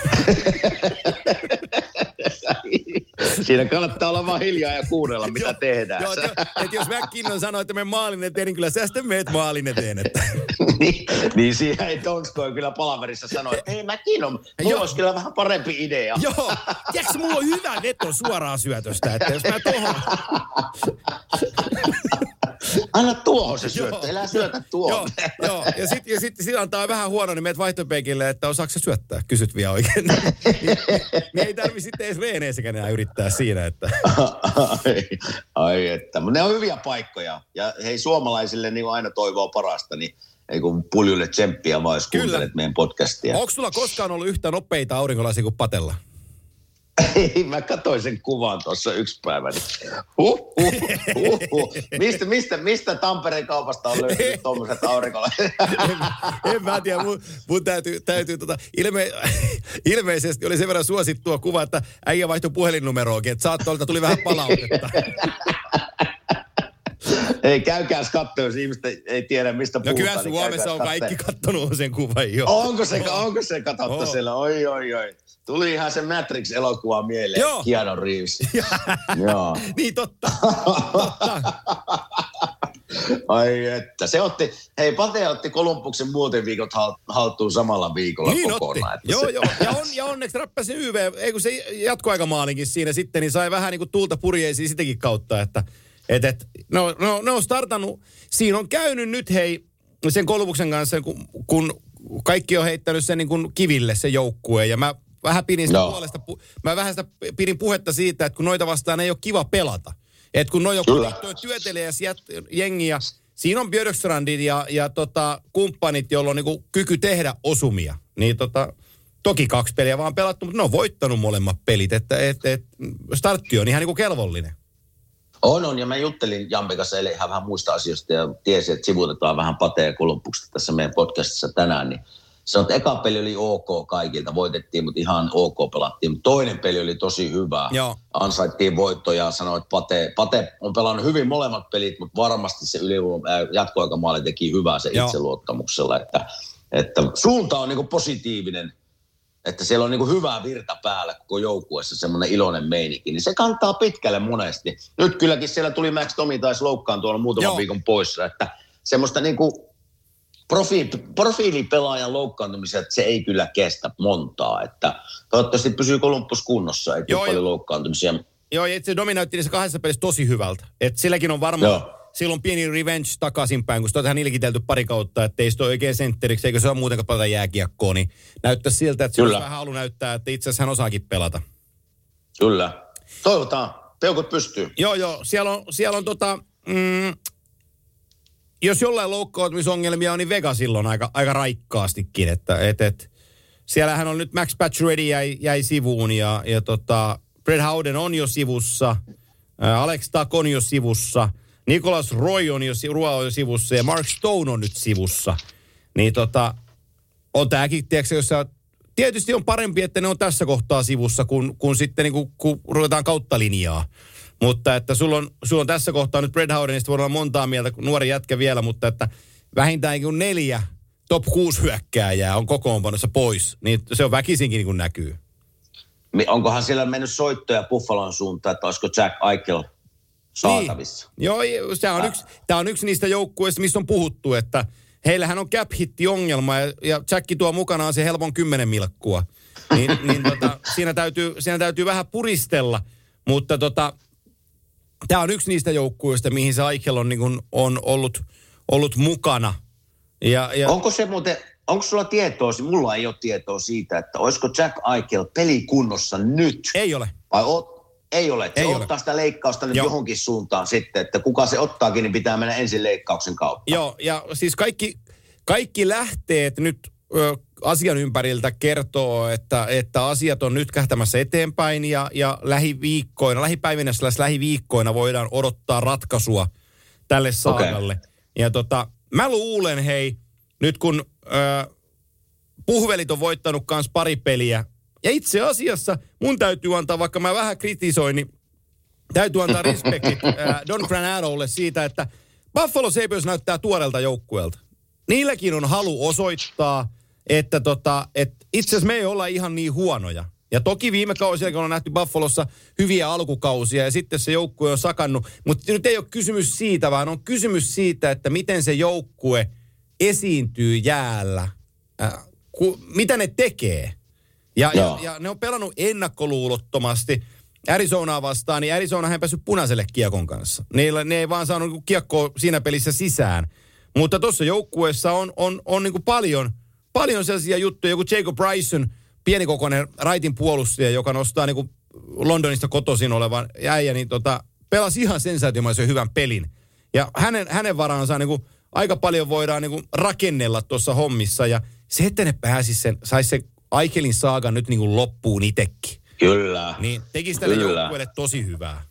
Siinä kannattaa olla vaan hiljaa ja kuunnella, mitä Joo, tehdään. Joo, että, että jos McKinnon sanoo, että me maalin eteen, niin kyllä sä sitten meet maalin eteen. Että. [LAUGHS] niin, niin siinä ei Donskoi kyllä palaverissa sano, että hei mäkin on, mulla Joo. olisi kyllä vähän parempi idea. Joo, tiedätkö, mulla on hyvä veto suoraan syötöstä, että jos mä tuohon... [LAUGHS] Anna tuohon se syöttö, älä syötä Joo, tuohon. joo, ja sitten ja sit, sit antaa vähän huono, niin meet vaihtopenkille, että osaako se syöttää, kysyt vielä oikein. niin, ei tarvi sitten edes veeneessäkään enää yrittää siinä, että... ai, ai että, mutta ne on hyviä paikkoja. Ja hei suomalaisille niin aina toivoa parasta, niin ei kun puljulle tsemppiä vaan, jos Kyllä. kuuntelet meidän podcastia. Onko sulla koskaan ollut yhtä nopeita aurinkolaisia kuin Patella? Ei, mä katsoin sen kuvan tuossa yksi päivä. Niin. Huh, huh, huh, huh. Mistä, mistä, mistä Tampereen kaupasta on löytynyt tuommoiset aurinkolaiset? en, en mä tiedä, mun, mun täytyy, täytyy tota, ilme, ilmeisesti oli sen verran suosittua kuva, että äijä vaihtoi puhelinnumeroakin, että saattoilta tuli vähän palautetta. Ei, käykääs katsoa, jos ihmiset ei, ei tiedä, mistä No puhutaan. kyllä niin Suomessa on käykääs kaikki kattonut sen kuvan jo. Onko se, onko se katsottu Oo. siellä? Oi, oi, oi. Tuli ihan se Matrix-elokuva mieleen. Joo. Keanu Reeves. [LAUGHS] Joo. [LAUGHS] Niin totta. totta. [LAUGHS] Ai että. Se otti, hei Pate otti Kolumbuksen muotiviikot hal- haltuun samalla viikolla Niin otti. kokonaan. Että Joo, se, joo. Ja, on, ja onneksi räppäsi YV, ei kun se jatkoaikamaalinkin siinä sitten, niin sai vähän niin kuin tuulta purjeisiin sitäkin kautta, että et, et, no, no, ne on startannut. Siinä on käynyt nyt hei sen Kolmuksen kanssa, kun, kun kaikki on heittänyt sen niin kuin kiville se joukkue ja mä vähän pidin sitä Joo. puolesta, pu- mä vähän sitä pidin puhetta siitä, että kun noita vastaan ei ole kiva pelata. Että kun noi on Kyllä. kuitenkin tuo työtelijäs jät- jengi ja siinä on Björkstrandit ja, ja tota, kumppanit, joilla on niinku kyky tehdä osumia. Niin tota, toki kaksi peliä vaan pelattu, mutta ne on voittanut molemmat pelit. Että et, et, startti on ihan niinku kelvollinen. On, on. Ja mä juttelin Jampe kanssa eilen ihan vähän muista asioista ja tiesin, että sivutetaan vähän Patea ja Kolumbuksesta tässä meidän podcastissa tänään. Niin sanoi, että eka peli oli ok kaikilta, voitettiin, mutta ihan ok pelattiin. Toinen peli oli tosi hyvä. Joo. Ansaittiin voittoja, sanoi, että Pate, Pate on pelannut hyvin molemmat pelit, mutta varmasti se ylivoima, äh, jatkoaikamaali teki hyvää se Joo. itseluottamuksella. Että, että suunta on niin positiivinen että siellä on niin hyvää virta päällä koko joukkueessa, semmoinen iloinen meininki, niin se kantaa pitkälle monesti. Nyt kylläkin siellä tuli Max Tomi taisi loukkaan tuolla muutaman Joo. viikon poissa, että semmoista niin kuin profi, profiilipelaajan loukkaantumisia, että se ei kyllä kestä montaa, että toivottavasti pysyy Kolumbus kunnossa, ei Joo, tule paljon loukkaantumisia. Joo, ja itse Domi näytti niissä kahdessa pelissä tosi hyvältä. Et silläkin on varmaan. Silloin pieni revenge takaisinpäin, kun sitä on tähän ilkitelty pari kautta, että ei sitä ole oikein sentteriksi, eikä se ole muutenkaan pelata jääkiekkoa, niin näyttää siltä, että se olisi vähän halu näyttää, että itse asiassa hän osaakin pelata. Kyllä. Toivotaan. Peukut pystyy. Joo, joo. Siellä on, siellä on tota, mm, jos jollain loukkaantumisongelmia on, niin Vega silloin aika, aika raikkaastikin. Että, et, et, siellähän on nyt Max Pacioretty jäi, jäi sivuun ja, ja tota, Brad Howden on jo sivussa. Alex Tuck on jo sivussa. Nicholas Roy on jo, Rua on jo sivussa ja Mark Stone on nyt sivussa. Niin tota, on tämäkin, tiedätkö, jos sä, tietysti on parempi, että ne on tässä kohtaa sivussa, kun, kun sitten niin kuin, kun ruvetaan kautta linjaa. Mutta että sulla on, sulla on tässä kohtaa nyt Brad Howdenista voidaan olla montaa mieltä, kun nuori jätkä vielä, mutta että vähintäänkin kun neljä top 6 hyökkääjää on kokoonpanossa pois, niin se on väkisinkin niin kuin näkyy. Onkohan siellä mennyt soittoja Buffalon suuntaan, että olisiko Jack Eichel saatavissa? Niin. Joo, se on yksi, tämä on yksi niistä joukkueista, mistä on puhuttu, että heillähän on cap hitti ongelma ja, ja Jacki tuo mukanaan se helpon kymmenen milkkua. Niin, [LAUGHS] niin tota, siinä, täytyy, siinä täytyy vähän puristella, mutta tota, tämä on yksi niistä joukkueista, mihin se Eichel on, niin on ollut, ollut mukana. Ja, ja, Onko se muuten, onko sulla tietoa, mulla ei ole tietoa siitä, että olisiko Jack Eichel pelikunnossa nyt? Ei ole. Vai ot, ei ole, että Ei se ole. ottaa sitä leikkausta nyt Joo. johonkin suuntaan sitten, että kuka se ottaakin, niin pitää mennä ensin leikkauksen kautta. Joo, ja siis kaikki, kaikki lähteet nyt ö, asian ympäriltä kertoo, että, että asiat on nyt kähtämässä eteenpäin ja, ja lähiviikkoina, lähipäivinä slash lähiviikkoina voidaan odottaa ratkaisua tälle saagalle. Ja tota, mä luulen hei, nyt kun ö, puhvelit on voittanut kans pari peliä, ja itse asiassa mun täytyy antaa, vaikka mä vähän kritisoin, niin täytyy antaa respektit [LAUGHS] äh, Don Granadolle siitä, että Buffalo Sabres näyttää tuoreelta joukkueelta. Niilläkin on halu osoittaa, että tota, et itse asiassa me ei olla ihan niin huonoja. Ja toki viime kausilla, kun on nähty Buffalossa hyviä alkukausia ja sitten se joukkue on sakannut. Mutta nyt ei ole kysymys siitä, vaan on kysymys siitä, että miten se joukkue esiintyy jäällä. Äh, ku, mitä ne tekee. Ja, ja, Joo. ja ne on pelannut ennakkoluulottomasti Arizonaa vastaan, niin Arizona ei päässyt punaiselle kiekon kanssa. Niillä, ne ei vaan saanut niinku kiekkoa siinä pelissä sisään. Mutta tuossa joukkueessa on, on, on niinku paljon, paljon sellaisia juttuja, joku Jacob Bryson, pienikokoinen raitin puolustaja, joka nostaa niinku Londonista kotoisin olevan äijä, niin tota, pelasi ihan sensaatiomaisen hyvän pelin. Ja hänen, hänen varaansa niinku aika paljon voidaan niinku rakennella tuossa hommissa. Ja se, että ne pääsis sen, saisi sen Aikelin saagan nyt niinku loppuun itekin. Kyllä. Niin tekisi tälle joukkueelle tosi hyvää.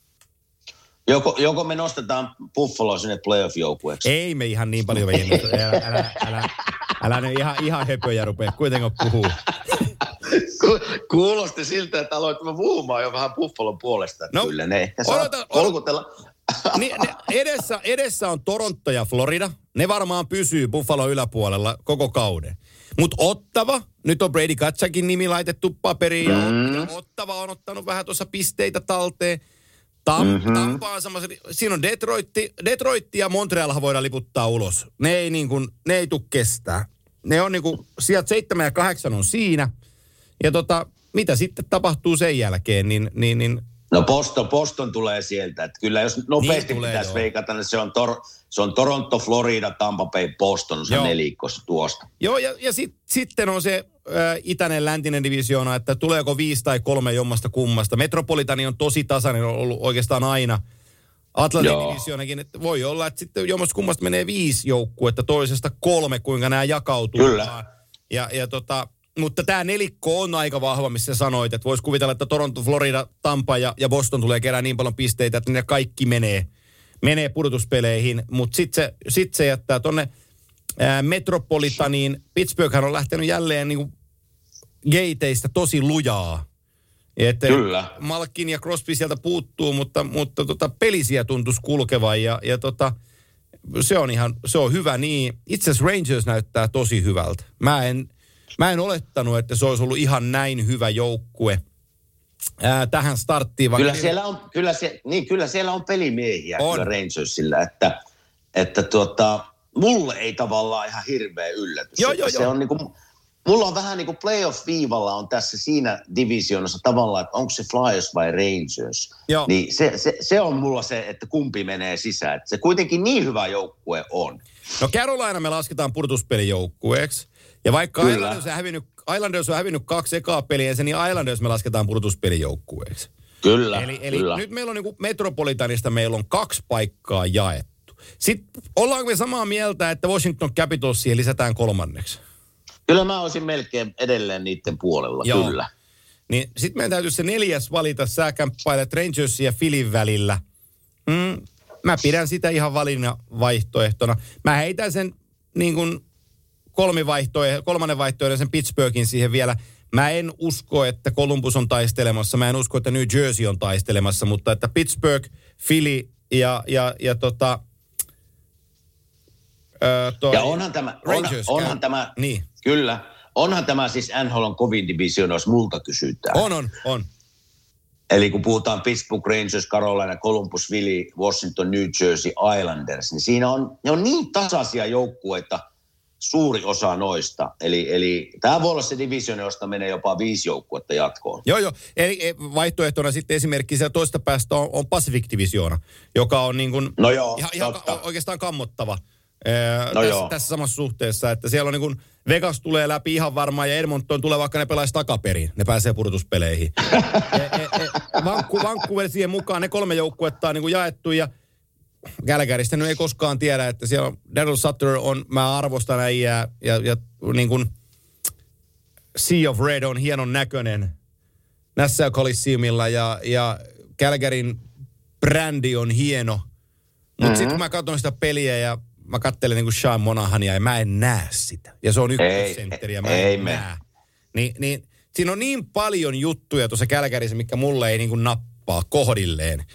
Joko, joko me nostetaan Buffalo sinne playoff-joukkueeksi. Ei me ihan niin paljon veijennä. Älä, älä, älä, älä ne ihan, ihan höpöjä rupea kuitenkaan puhuu. Ku- Kuulosti siltä, että aloit mä puhumaan jo vähän Buffalon puolesta. No, Kyllä ne odota- kolkutella. [LAUGHS] Niin, ne, edessä, edessä on Toronto ja Florida. Ne varmaan pysyy Buffalo yläpuolella koko kauden. Mutta Ottava, nyt on Brady Katsakin nimi laitettu paperiin mm. ja Ottava on ottanut vähän tuossa pisteitä talteen. Tam, mm-hmm. Tampa on samassa, siinä on Detroitti, Detroitti ja Montreal voidaan liputtaa ulos. Ne ei, niin kuin, ne ei tule kestää. Ne on niin kuin, sieltä 7 ja 8 on siinä. Ja tota, mitä sitten tapahtuu sen jälkeen, niin, niin, niin No Boston, Boston tulee sieltä. Että kyllä jos nopeasti niin tulee, pitäisi joo. veikata, niin se on, Tor, se on Toronto, Florida, Tampa Bay, Boston, se nelikkossa tuosta. Joo, ja, ja sit, sitten on se äh, itäinen läntinen divisioona, että tuleeko viisi tai kolme jommasta kummasta. Metropolitani on tosi tasainen, on ollut oikeastaan aina. Atlantin divisioonakin, että voi olla, että sitten jommasta kummasta menee viisi joukkuetta, toisesta kolme, kuinka nämä jakautuu. Kyllä. Ja, ja tota, mutta tämä nelikko on aika vahva, missä sanoit, että voisi kuvitella, että Toronto, Florida, Tampa ja, ja Boston tulee kerää niin paljon pisteitä, että ne kaikki menee, menee pudotuspeleihin. Mutta sitten se, sit se jättää tonne ää, Metropolitaniin. Pittsburghhan on lähtenyt jälleen niin geiteistä tosi lujaa. Että Kyllä. Malkin ja Crosby sieltä puuttuu, mutta, mutta tota, pelisiä tuntuisi kulkevan ja, ja tota, se on ihan, se on hyvä niin. Itse asiassa Rangers näyttää tosi hyvältä. Mä en, Mä en olettanut, että se olisi ollut ihan näin hyvä joukkue ää, tähän starttiin. Kyllä siellä, on, kyllä, se, niin, kyllä siellä on pelimiehiä on. kyllä Rangersillä, että, että tuota, mulle ei tavallaan ihan hirveä yllätys. Joo, joo, se joo. on niin kuin, mulla on vähän niin kuin playoff-viivalla on tässä siinä divisioonassa tavallaan, että onko se Flyers vai Rangers. Joo. Niin se, se, se, on mulla se, että kumpi menee sisään. Että se kuitenkin niin hyvä joukkue on. No Carolina me lasketaan purtuspelijoukkueeksi. Ja vaikka Islanders on, hävinnyt, Islanders on hävinnyt kaksi ekaa peliä, niin Islanders me lasketaan pudotuspelijoukkueeksi. Kyllä, eli, eli kyllä. nyt meillä on niin Metropolitanista meillä on kaksi paikkaa jaettu. Sitten ollaanko me samaa mieltä, että Washington Capitalsiin lisätään kolmanneksi? Kyllä mä olisin melkein edelleen niiden puolella, Joo. kyllä. Niin sitten meidän täytyy se neljäs valita. Sä kämppäilet Rangersin ja Philin välillä. Mm, mä pidän sitä ihan valinnan vaihtoehtona. Mä heitän sen niin kuin kolmivaihtoehto, kolmannen vaihtoehdon sen Pittsburghin siihen vielä. Mä en usko, että Columbus on taistelemassa. Mä en usko, että New Jersey on taistelemassa, mutta että Pittsburgh, Philly ja, ja, ja tota, Öö, toi ja onhan tämä, Rangers onhan, onhan tämä, niin. kyllä, onhan tämä siis NHL on kovin divisioona, jos multa kysytään. On, on, on. Eli kun puhutaan Pittsburgh Rangers, Carolina, Columbus, Philly, Washington, New Jersey, Islanders, niin siinä on, ne on niin tasaisia joukkueita – suuri osa noista. Eli, eli tämä voi olla se division, josta menee jopa viisi joukkuetta jatkoon. Joo, joo. Eli e, vaihtoehtona sitten esimerkiksi se toista päästä on, on Pacific Divisioona, joka on niin kuin no joo, ihan, ihan oikeastaan kammottava. No tässä, tässä samassa suhteessa, että siellä on niin kuin Vegas tulee läpi ihan varmaan ja Edmonton tulee vaikka ne pelaisi takaperin. Ne pääsee pudotuspeleihin. [LAUGHS] e, e, e, Vankku, Vancouver siihen mukaan, ne kolme joukkuetta on niin kuin jaettu ja Gallagherista nyt ei koskaan tiedä, että siellä on Daryl Sutter on, mä arvostan äijää ja, ja niin kuin Sea of Red on hienon näköinen Nassau Coliseumilla ja, ja Calgaryn brändi on hieno. Mutta mm-hmm. sitten kun mä katson sitä peliä ja mä katselen niin kuin Sean Monahania ja mä en näe sitä. Ja se on ykkössentteri ja mä ei en näe. Niin, niin siinä on niin paljon juttuja tuossa Kälkärissä, mikä mulle ei niin kuin nappaa kohdilleen.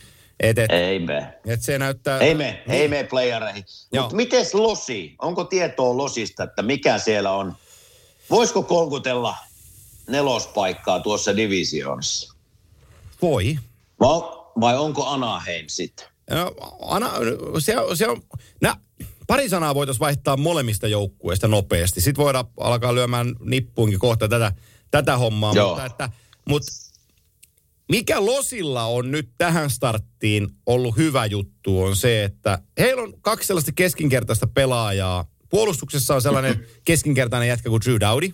Et, et, ei me. Et se näyttää... Ei me, niin. ei me playereihin. Mutta mites Losi? Onko tietoa Losista, että mikä siellä on? Voisiko kolkutella nelospaikkaa tuossa divisioonassa? Voi. Vai, vai onko Anaheim sitten? No, Ana, se, se on, nä, pari sanaa voitaisiin vaihtaa molemmista joukkueista nopeasti. Sitten voidaan alkaa lyömään nippuunkin kohta tätä, tätä hommaa. Joo. Mutta, että, mutta mikä Losilla on nyt tähän starttiin ollut hyvä juttu on se, että heillä on kaksi sellaista keskinkertaista pelaajaa. Puolustuksessa on sellainen [CLEARS THROAT] keskinkertainen jätkä kuin Drew Dowdy.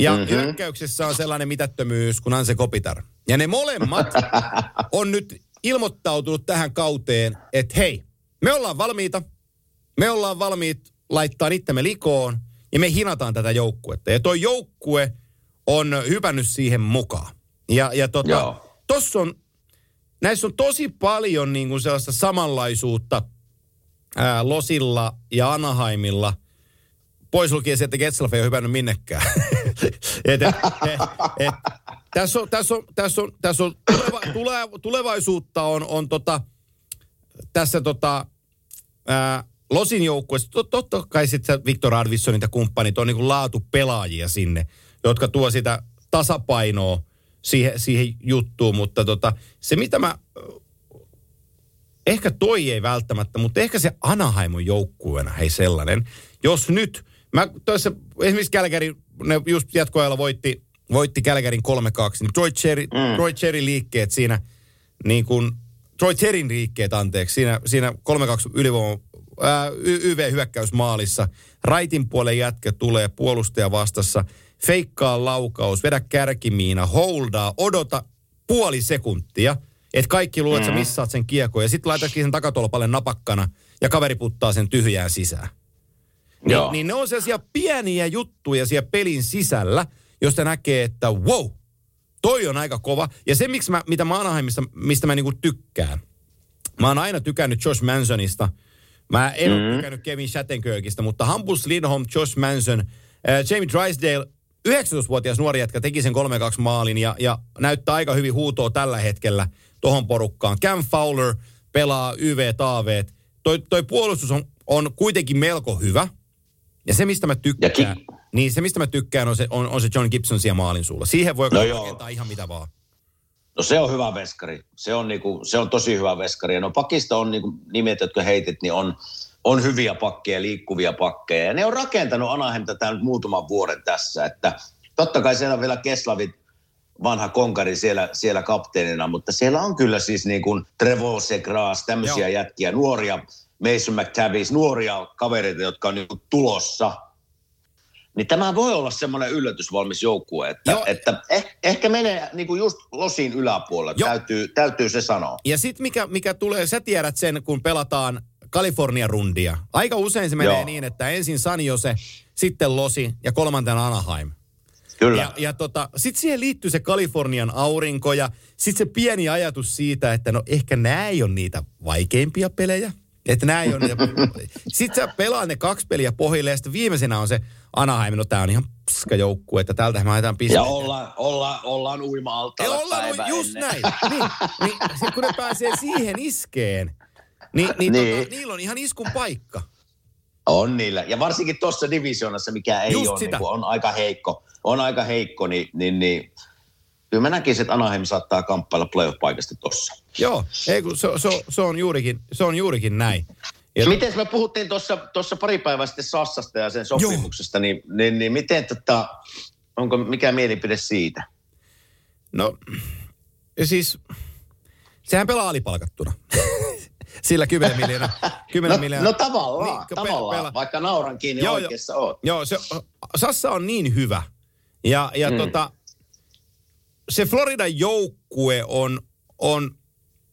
Ja mm-hmm. hyökkäyksessä on sellainen mitättömyys kuin Anse Kopitar. Ja ne molemmat [LAUGHS] on nyt ilmoittautunut tähän kauteen, että hei, me ollaan valmiita, me ollaan valmiit laittaa itsemme likoon ja me hinataan tätä joukkuetta. Ja tuo joukkue on hypännyt siihen mukaan. Ja, ja tota, tossa on, näissä on tosi paljon niin kuin sellaista samanlaisuutta ää, Losilla ja Anaheimilla. Pois lukien se, että Getzlaff ei ole hypännyt minnekään. [LAUGHS] et, et, et, et, tässä on, tässä on, tässä on, tässä on tuleva, tule, tulevaisuutta on, on tota, tässä tota, ää, Losin joukkueessa, tot, totta kai sitten Viktor Arvidssonit ja kumppanit on niin laatupelaajia sinne, jotka tuo sitä tasapainoa siihen, siihen juttuun, mutta tota, se mitä mä, ehkä toi ei välttämättä, mutta ehkä se Anaheimon joukkueena, hei sellainen, jos nyt, mä tuossa esimerkiksi Kälkäri, ne just jatkoajalla voitti, voitti Kälkärin 3-2, niin Troy Cherry, mm. Troy Cherry liikkeet siinä, niin kuin, Troy Cherin liikkeet anteeksi, siinä, siinä 3-2 ylivoima, YV-hyökkäysmaalissa. Raitin puolen jätkä tulee puolustaja vastassa. Feikkaa laukaus, vedä kärkimiina, holdaa, odota puoli sekuntia, että kaikki luulet, että mm. sä missaat sen kiekon. Ja sitten laitatkin sen takatolpalle napakkana ja kaveri puttaa sen tyhjään sisään. Niin, niin ne on sellaisia pieniä juttuja siellä pelin sisällä, josta näkee, että wow, toi on aika kova. Ja se, miksi mä, mitä mä Anaheimista, mistä mä niinku tykkään. Mä oon aina tykännyt Josh Mansonista – Mä en mm. ole tykännyt Kevin Shattenkirkistä, mutta Hampus Lindholm, Josh Manson, äh, Jamie Drysdale, 19-vuotias nuori jätkä teki sen 3-2 maalin ja, ja näyttää aika hyvin huutoa tällä hetkellä tohon porukkaan. Cam Fowler pelaa YV-taaveet. Toi, toi puolustus on, on kuitenkin melko hyvä. Ja se, mistä mä tykkään, ki- niin se, mistä mä tykkään, on se, on, on se John Gibson siellä maalin suulla. Siihen voi no rakentaa ihan mitä vaan. No se on hyvä veskari. Se on, niinku, se on tosi hyvä veskari. Ja no pakista on niinku, nimet, jotka heitit, niin on, on hyviä pakkeja, liikkuvia pakkeja. Ja ne on rakentanut Anaheim tätä nyt muutaman vuoden tässä. Että totta kai siellä on vielä Keslavit, vanha konkari siellä, siellä kapteenina, mutta siellä on kyllä siis niin kuin Trevor Segras, tämmöisiä Joo. jätkiä, nuoria Mason McTavish, nuoria kavereita, jotka on niin tulossa – niin tämä voi olla semmoinen yllätysvalmis joukkue, että, että eh, ehkä menee niin kuin just losin yläpuolella, täytyy, täytyy se sanoa. Ja sitten mikä, mikä tulee, sä tiedät sen, kun pelataan Kalifornia-rundia. Aika usein se menee Joo. niin, että ensin San Jose, sitten Losi ja kolmantena Anaheim. Kyllä. Ja, ja tota, sitten siihen liittyy se Kalifornian aurinko ja sitten se pieni ajatus siitä, että no ehkä nämä ei ole niitä vaikeimpia pelejä. Että näin on. Sitten sä pelaa ne kaksi peliä pohjille ja sitten viimeisenä on se Anaheim. No tää on ihan pska joukkue, että tältä me haetaan pisteitä. Ja ollaan, olla, ollaan uima alta. ollaan just näin. Niin, niin, sit kun ne pääsee siihen iskeen, niin, niin, niin. Tota, niillä on ihan iskun paikka. On niillä. Ja varsinkin tuossa divisioonassa, mikä ei Just ole, niin on aika heikko, on aika heikko, niin, niin, niin kyllä mä näkisin, että Anaheim saattaa kamppailla playoff-paikasta tossa. Joo, ei kun se, se, se, on juurikin, se on juurikin näin. Ja miten me puhuttiin tuossa pari päivää sitten Sassasta ja sen sopimuksesta, niin, niin, niin, miten tota, onko mikä mielipide siitä? No, siis, sehän pelaa alipalkattuna. Sillä 10 miljoonaa. [LAUGHS] 10 no, miljoonaa. no tavallaan, niin, tavallaan, pela. vaikka nauran kiinni joo, oikeassa joo, oot. Joo, se, Sassa on niin hyvä. Ja, ja hmm. tota, se Floridan joukkue on, on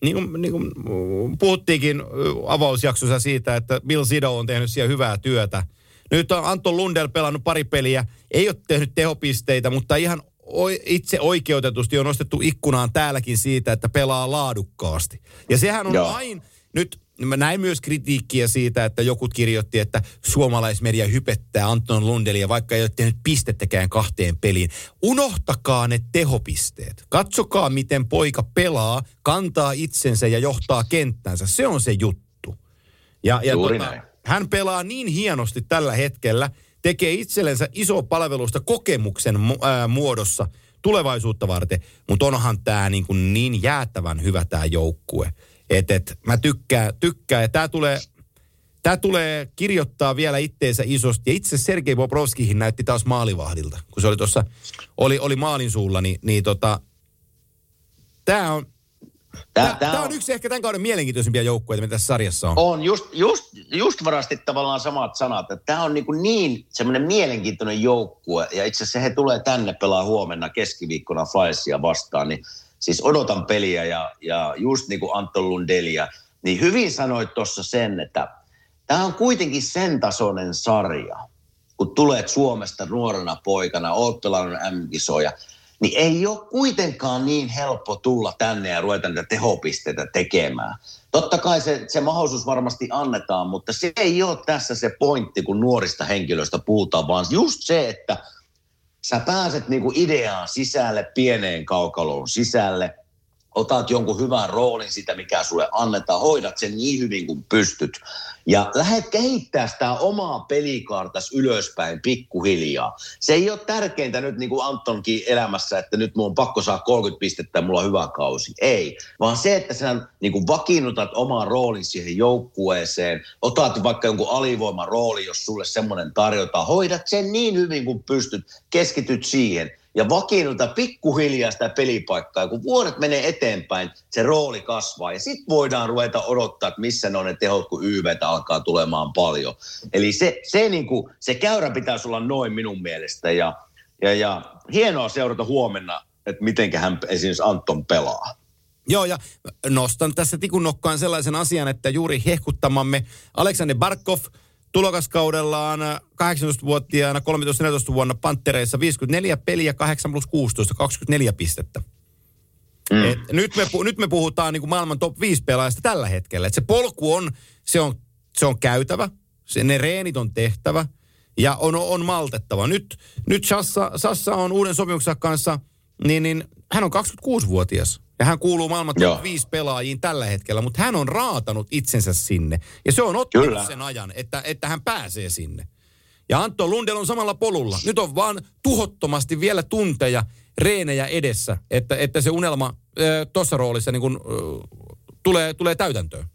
niin kuin, niin kuin puhuttiinkin avausjaksossa siitä, että Bill Sido on tehnyt siellä hyvää työtä. Nyt on Anton Lundell pelannut pari peliä, ei ole tehnyt tehopisteitä, mutta ihan itse oikeutetusti on nostettu ikkunaan täälläkin siitä, että pelaa laadukkaasti. Ja sehän on aina, nyt Mä näin myös kritiikkiä siitä, että joku kirjoitti, että suomalaismedia hypettää Anton Lundelia, vaikka ei ole tehnyt pistettäkään kahteen peliin. Unohtakaa ne tehopisteet. Katsokaa, miten poika pelaa, kantaa itsensä ja johtaa kenttänsä. Se on se juttu. Ja, ja tota, hän pelaa niin hienosti tällä hetkellä, tekee itsellensä iso palvelusta kokemuksen ää, muodossa tulevaisuutta varten. Mutta onhan tämä niin, niin jäätävän hyvä tämä joukkue et, et, mä tykkään, tykkään ja tämä tulee, tää tulee kirjoittaa vielä itteensä isosti. Ja itse Sergei Bobrovskihin näytti taas maalivahdilta, kun se oli tuossa, oli, oli maalin suulla, niin, niin tota, tämä on, Tämä, tämä, tämä on yksi ehkä tämän kauden mielenkiintoisimpia joukkueita, mitä tässä sarjassa on. On, just, just, just varasti tavallaan samat sanat. Että tämä on niin, niin semmoinen mielenkiintoinen joukkue. Ja itse asiassa he tulee tänne pelaa huomenna keskiviikkona Flyersia vastaan. Niin siis odotan peliä ja, ja just niin kuin Anton Lundelia, niin hyvin sanoit tuossa sen, että tämä on kuitenkin sen tasoinen sarja, kun tulet Suomesta nuorena poikana, oot pelannut M-kisoja, niin ei ole kuitenkaan niin helppo tulla tänne ja ruveta niitä tehopisteitä tekemään. Totta kai se, se mahdollisuus varmasti annetaan, mutta se ei ole tässä se pointti, kun nuorista henkilöistä puhutaan, vaan just se, että – sä pääset niinku ideaan sisälle, pieneen kaukaloon sisälle, otat jonkun hyvän roolin sitä, mikä sulle annetaan, hoidat sen niin hyvin kuin pystyt. Ja lähdet kehittää sitä omaa pelikaartas ylöspäin pikkuhiljaa. Se ei ole tärkeintä nyt niin kuin Antonkin elämässä, että nyt mun on pakko saa 30 pistettä ja mulla on hyvä kausi. Ei, vaan se, että sä niin kuin vakiinnutat oman roolin siihen joukkueeseen, otat vaikka jonkun alivoiman rooli, jos sulle semmoinen tarjotaan, hoidat sen niin hyvin kuin pystyt, keskityt siihen – ja vakiinnuta pikkuhiljaa sitä pelipaikkaa. Kun vuodet menee eteenpäin, se rooli kasvaa ja sitten voidaan ruveta odottaa, että missä ne on ne tehot, kun YVtä alkaa tulemaan paljon. Eli se, se, niin kuin, se käyrä pitäisi olla noin minun mielestä ja, ja, ja hienoa seurata huomenna, että miten hän esimerkiksi Anton pelaa. Joo, ja nostan tässä tikun sellaisen asian, että juuri hehkuttamamme Aleksander Barkov – tulokaskaudellaan 18-vuotiaana 13-14 vuonna Pantereissa 54 peliä, 8 plus 16, 24 pistettä. Mm. Et nyt, me, nyt me puhutaan niin kuin maailman top 5 pelaajasta tällä hetkellä. Et se polku on, se on, se on käytävä, se, ne reenit on tehtävä ja on, on maltettava. Nyt, nyt Sassa, Sassa on uuden sopimuksen kanssa, niin, niin hän on 26-vuotias. Ja hän kuuluu maailman top 5 pelaajiin tällä hetkellä, mutta hän on raatanut itsensä sinne. Ja se on ottanut Kyllä. sen ajan, että, että hän pääsee sinne. Ja Antto Lundell on samalla polulla. Nyt on vaan tuhottomasti vielä tunteja, reenejä edessä, että, että se unelma tuossa roolissa niin kun, äh, tulee, tulee täytäntöön.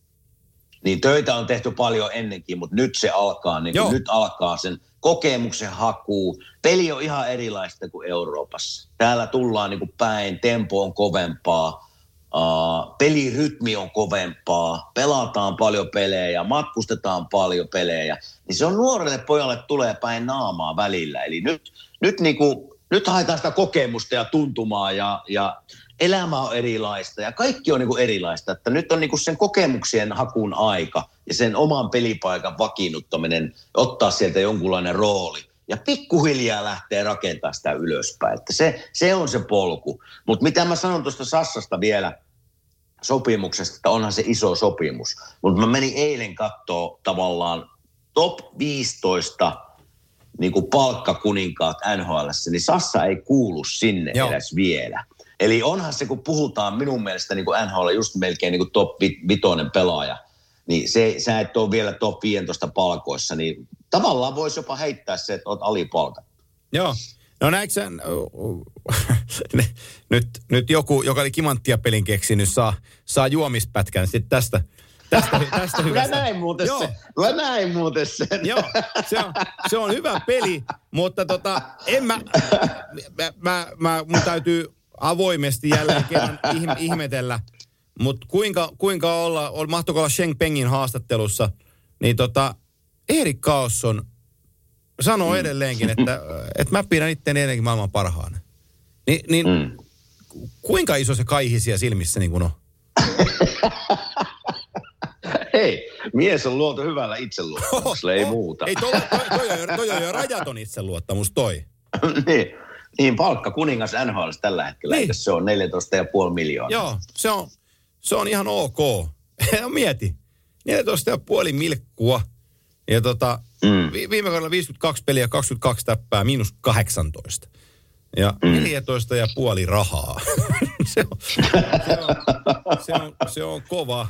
Niin töitä on tehty paljon ennenkin, mutta nyt se alkaa, niin nyt alkaa sen kokemuksen haku. Peli on ihan erilaista kuin Euroopassa. Täällä tullaan niin kuin päin, tempo on kovempaa, uh, pelirytmi on kovempaa, pelataan paljon pelejä, matkustetaan paljon pelejä. Niin se on nuorelle pojalle tulee päin naamaa välillä. Eli nyt, nyt, niin kuin, nyt haetaan sitä kokemusta ja tuntumaa ja, ja elämä on erilaista ja kaikki on niin kuin erilaista. Että nyt on niin kuin sen kokemuksien hakun aika ja sen oman pelipaikan vakiinnuttaminen, ottaa sieltä jonkunlainen rooli. Ja pikkuhiljaa lähtee rakentamaan sitä ylöspäin. Että se, se on se polku. Mutta mitä mä sanon tuosta Sassasta vielä sopimuksesta, että onhan se iso sopimus. Mutta mä menin eilen katsoa tavallaan top 15 niin kuin palkkakuninkaat NHL, niin Sassa ei kuulu sinne Joo. edes vielä. Eli onhan se, kun puhutaan minun mielestä niin kuin NHL just melkein niin kuin top vitoinen pelaaja, niin se, sä et ole vielä top 15 palkoissa, niin tavallaan voisi jopa heittää se, että olet alipalkattu. Joo. No näetkö sen, [LAUGHS] nyt, nyt joku, joka oli kimanttia pelin keksinyt, saa, saa juomispätkän sitten tästä, tästä, tästä [LAUGHS] hyvästä. Mä näin muuten Joo. sen. Mä näin muuten sen. Joo, se on, se on hyvä peli, mutta tota, en mä, mä, mä, mä mun täytyy avoimesti jälleen kerran ihmetellä. Mutta kuinka, kuinka olla, mahtoiko olla Sheng Pengin haastattelussa, niin tota, Erik Kaosson sanoo mm. edelleenkin, että, että mä pidän itseäni edelleenkin maailman parhaana. Ni, niin mm. kuinka iso se kaihi siellä silmissä niin kuin on? [LAUGHS] Hei, mies on luotu hyvällä itseluottamuksella, ei [LAUGHS] muuta. Ei, toi, toi, toi, toi, toi on jo rajaton itseluottamus, toi. [LAUGHS] niin. Niin, palkka kuningas NHL tällä hetkellä, niin. se on 14,5 miljoonaa. Joo, se on, se on ihan ok. [LAUGHS] Mieti, 14,5 milkkua. Ja tota, mm. viime kaudella 52 peliä, 22 täppää, miinus 18. Ja mm. 14 ja puoli rahaa. [LAUGHS] se, on, se, on, se, on, se on kova.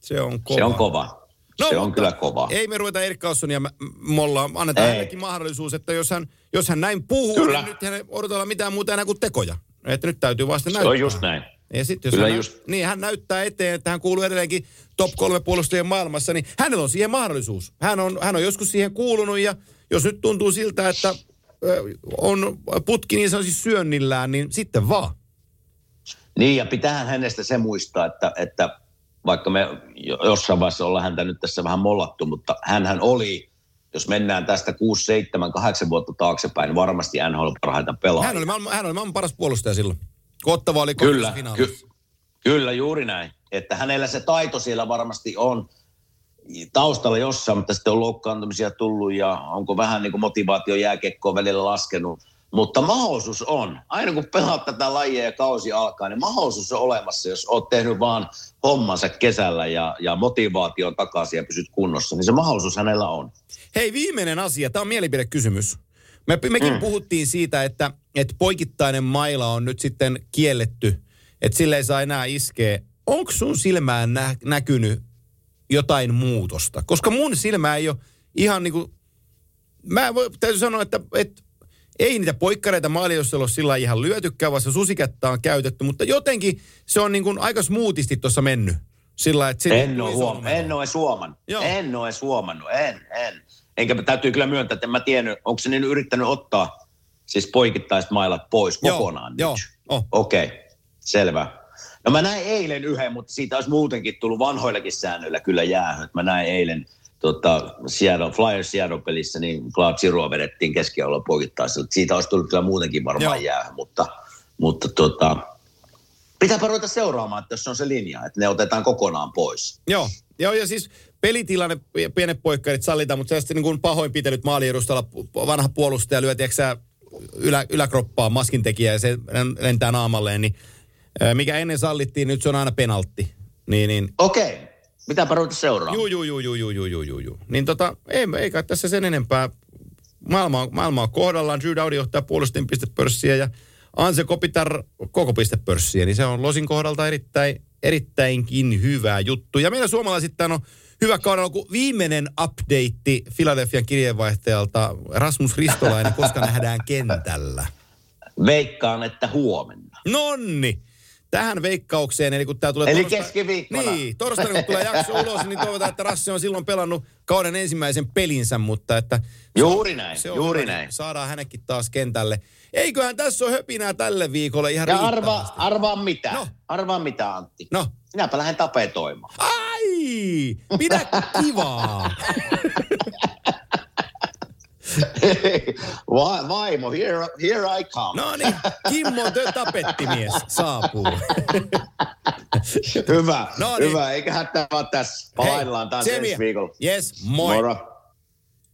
Se on kova. Se on kova. No, se on kyllä kova. Ei me ruveta Erik Kaussonia molla. Annetaan ei. hänellekin mahdollisuus, että jos hän, jos hän näin puhuu, niin kyllä. niin nyt hän odotellaan mitään muuta enää kuin tekoja. Että nyt täytyy vasta näyttää. Se on just näin. Ja sitten jos Kyllä hän, just. niin hän näyttää eteen, että hän kuuluu edelleenkin top kolme puolustajien maailmassa, niin hänellä on siihen mahdollisuus. Hän on, hän on joskus siihen kuulunut ja jos nyt tuntuu siltä, että on putki niin sanoisi syönnillään, niin sitten vaan. Niin ja pitää hänestä se muistaa, että, että vaikka me jossain vaiheessa ollaan häntä nyt tässä vähän mollattu, mutta hän oli, jos mennään tästä 6, 7, 8 vuotta taaksepäin, niin varmasti NHL parhaita pelaajia. Hän oli, maailman, hän oli maailman paras puolustaja silloin. Kottava oli kyllä, ky- kyllä, juuri näin. Että hänellä se taito siellä varmasti on taustalla jossain, mutta sitten on loukkaantumisia tullut ja onko vähän niin kuin motivaatio jääkekkoa välillä laskenut mutta mahdollisuus on. Aina kun pelaat tätä lajia ja kausi alkaa, niin mahdollisuus on olemassa, jos oot tehnyt vaan hommansa kesällä ja, ja motivaatio on takaisin ja pysyt kunnossa, niin se mahdollisuus hänellä on. Hei, viimeinen asia. Tämä on mielipidekysymys. Me, mekin mm. puhuttiin siitä, että, että poikittainen maila on nyt sitten kielletty että sille ei saa enää iskeä. Onko sun silmään nä- näkynyt jotain muutosta? Koska mun silmä ei ole ihan niin kuin, mä voi, täytyy sanoa, että, että ei niitä poikkareita maaliosella ole sillä ihan lyötykään, vaan se susikättä on käytetty, mutta jotenkin se on niin kuin aika smoothisti tuossa mennyt. Sillä, että sit En ole, huom- en ole huomannut. Joo. En ole huomannut. En, en. Enkä täytyy kyllä myöntää, että en mä tiennyt, onko se niin yrittänyt ottaa siis poikittaiset mailat pois Joo, kokonaan joo, nyt. oh. Okei, okay, selvä. No mä näin eilen yhden, mutta siitä olisi muutenkin tullut vanhoillakin säännöillä kyllä jäähy. Mä näin eilen tota, Seattle, Flyers Seattle-pelissä, niin Clark Giroa vedettiin keskialueella poikittaisella. Siitä olisi tullut kyllä muutenkin varmaan Joo. jäähy, mutta, mutta tota, pitääpä ruveta seuraamaan, että jos se on se linja, että ne otetaan kokonaan pois. Joo, joo ja siis pelitilanne, pienet poikkarit sallitaan, mutta sellaisesti niin kuin pahoinpitelyt maaliedustalla, vanha puolustaja lyö, tiedätkö ylä, yläkroppaa maskintekijä ja se lentää naamalleen, niin mikä ennen sallittiin, nyt se on aina penaltti. Niin, niin, Okei, Mitäpä ruveta seuraa? Juu, juu, juu, juu, juu, juu, juu, juu. Niin tota, ei, ei kai tässä sen enempää. Maailma on, maailma on kohdallaan. Drew Dowdy johtaa puolustin pistepörssiä ja Anse Kopitar koko pistepörssiä. Niin se on Losin kohdalta erittäin, erittäinkin hyvä juttu. Ja meillä suomalaiset on hyvä kauden alku. Viimeinen update Filadelfian kirjeenvaihtajalta Rasmus Ristolainen, koska nähdään kentällä. Veikkaan, että huomenna. Nonni! Tähän veikkaukseen, eli kun tämä tulee... Eli torstai- keskiviikkona. Niin, torstaina kun tulee jakso ulos, niin toivotaan, että Rassi on silloin pelannut kauden ensimmäisen pelinsä, mutta että... Juuri näin, se on juuri hyvä, näin. niin Saadaan hänetkin taas kentälle. Eiköhän tässä ole höpinää tälle viikolle ihan Ja arvaa, arvaa mitä? No. Arvaa mitä, Antti? No. Minäpä lähden tapetoimaan. Ai! Pidä kivaa! [LAUGHS] [LAUGHS] Va- vaimo, here, here I come. No niin, Kimmo the tapettimies saapuu. [LAUGHS] Hyvä, No niin. hyvä. Eiköhän tämä tässä. Palaillaan taas ensi viikolla. Yes, moi. Moro.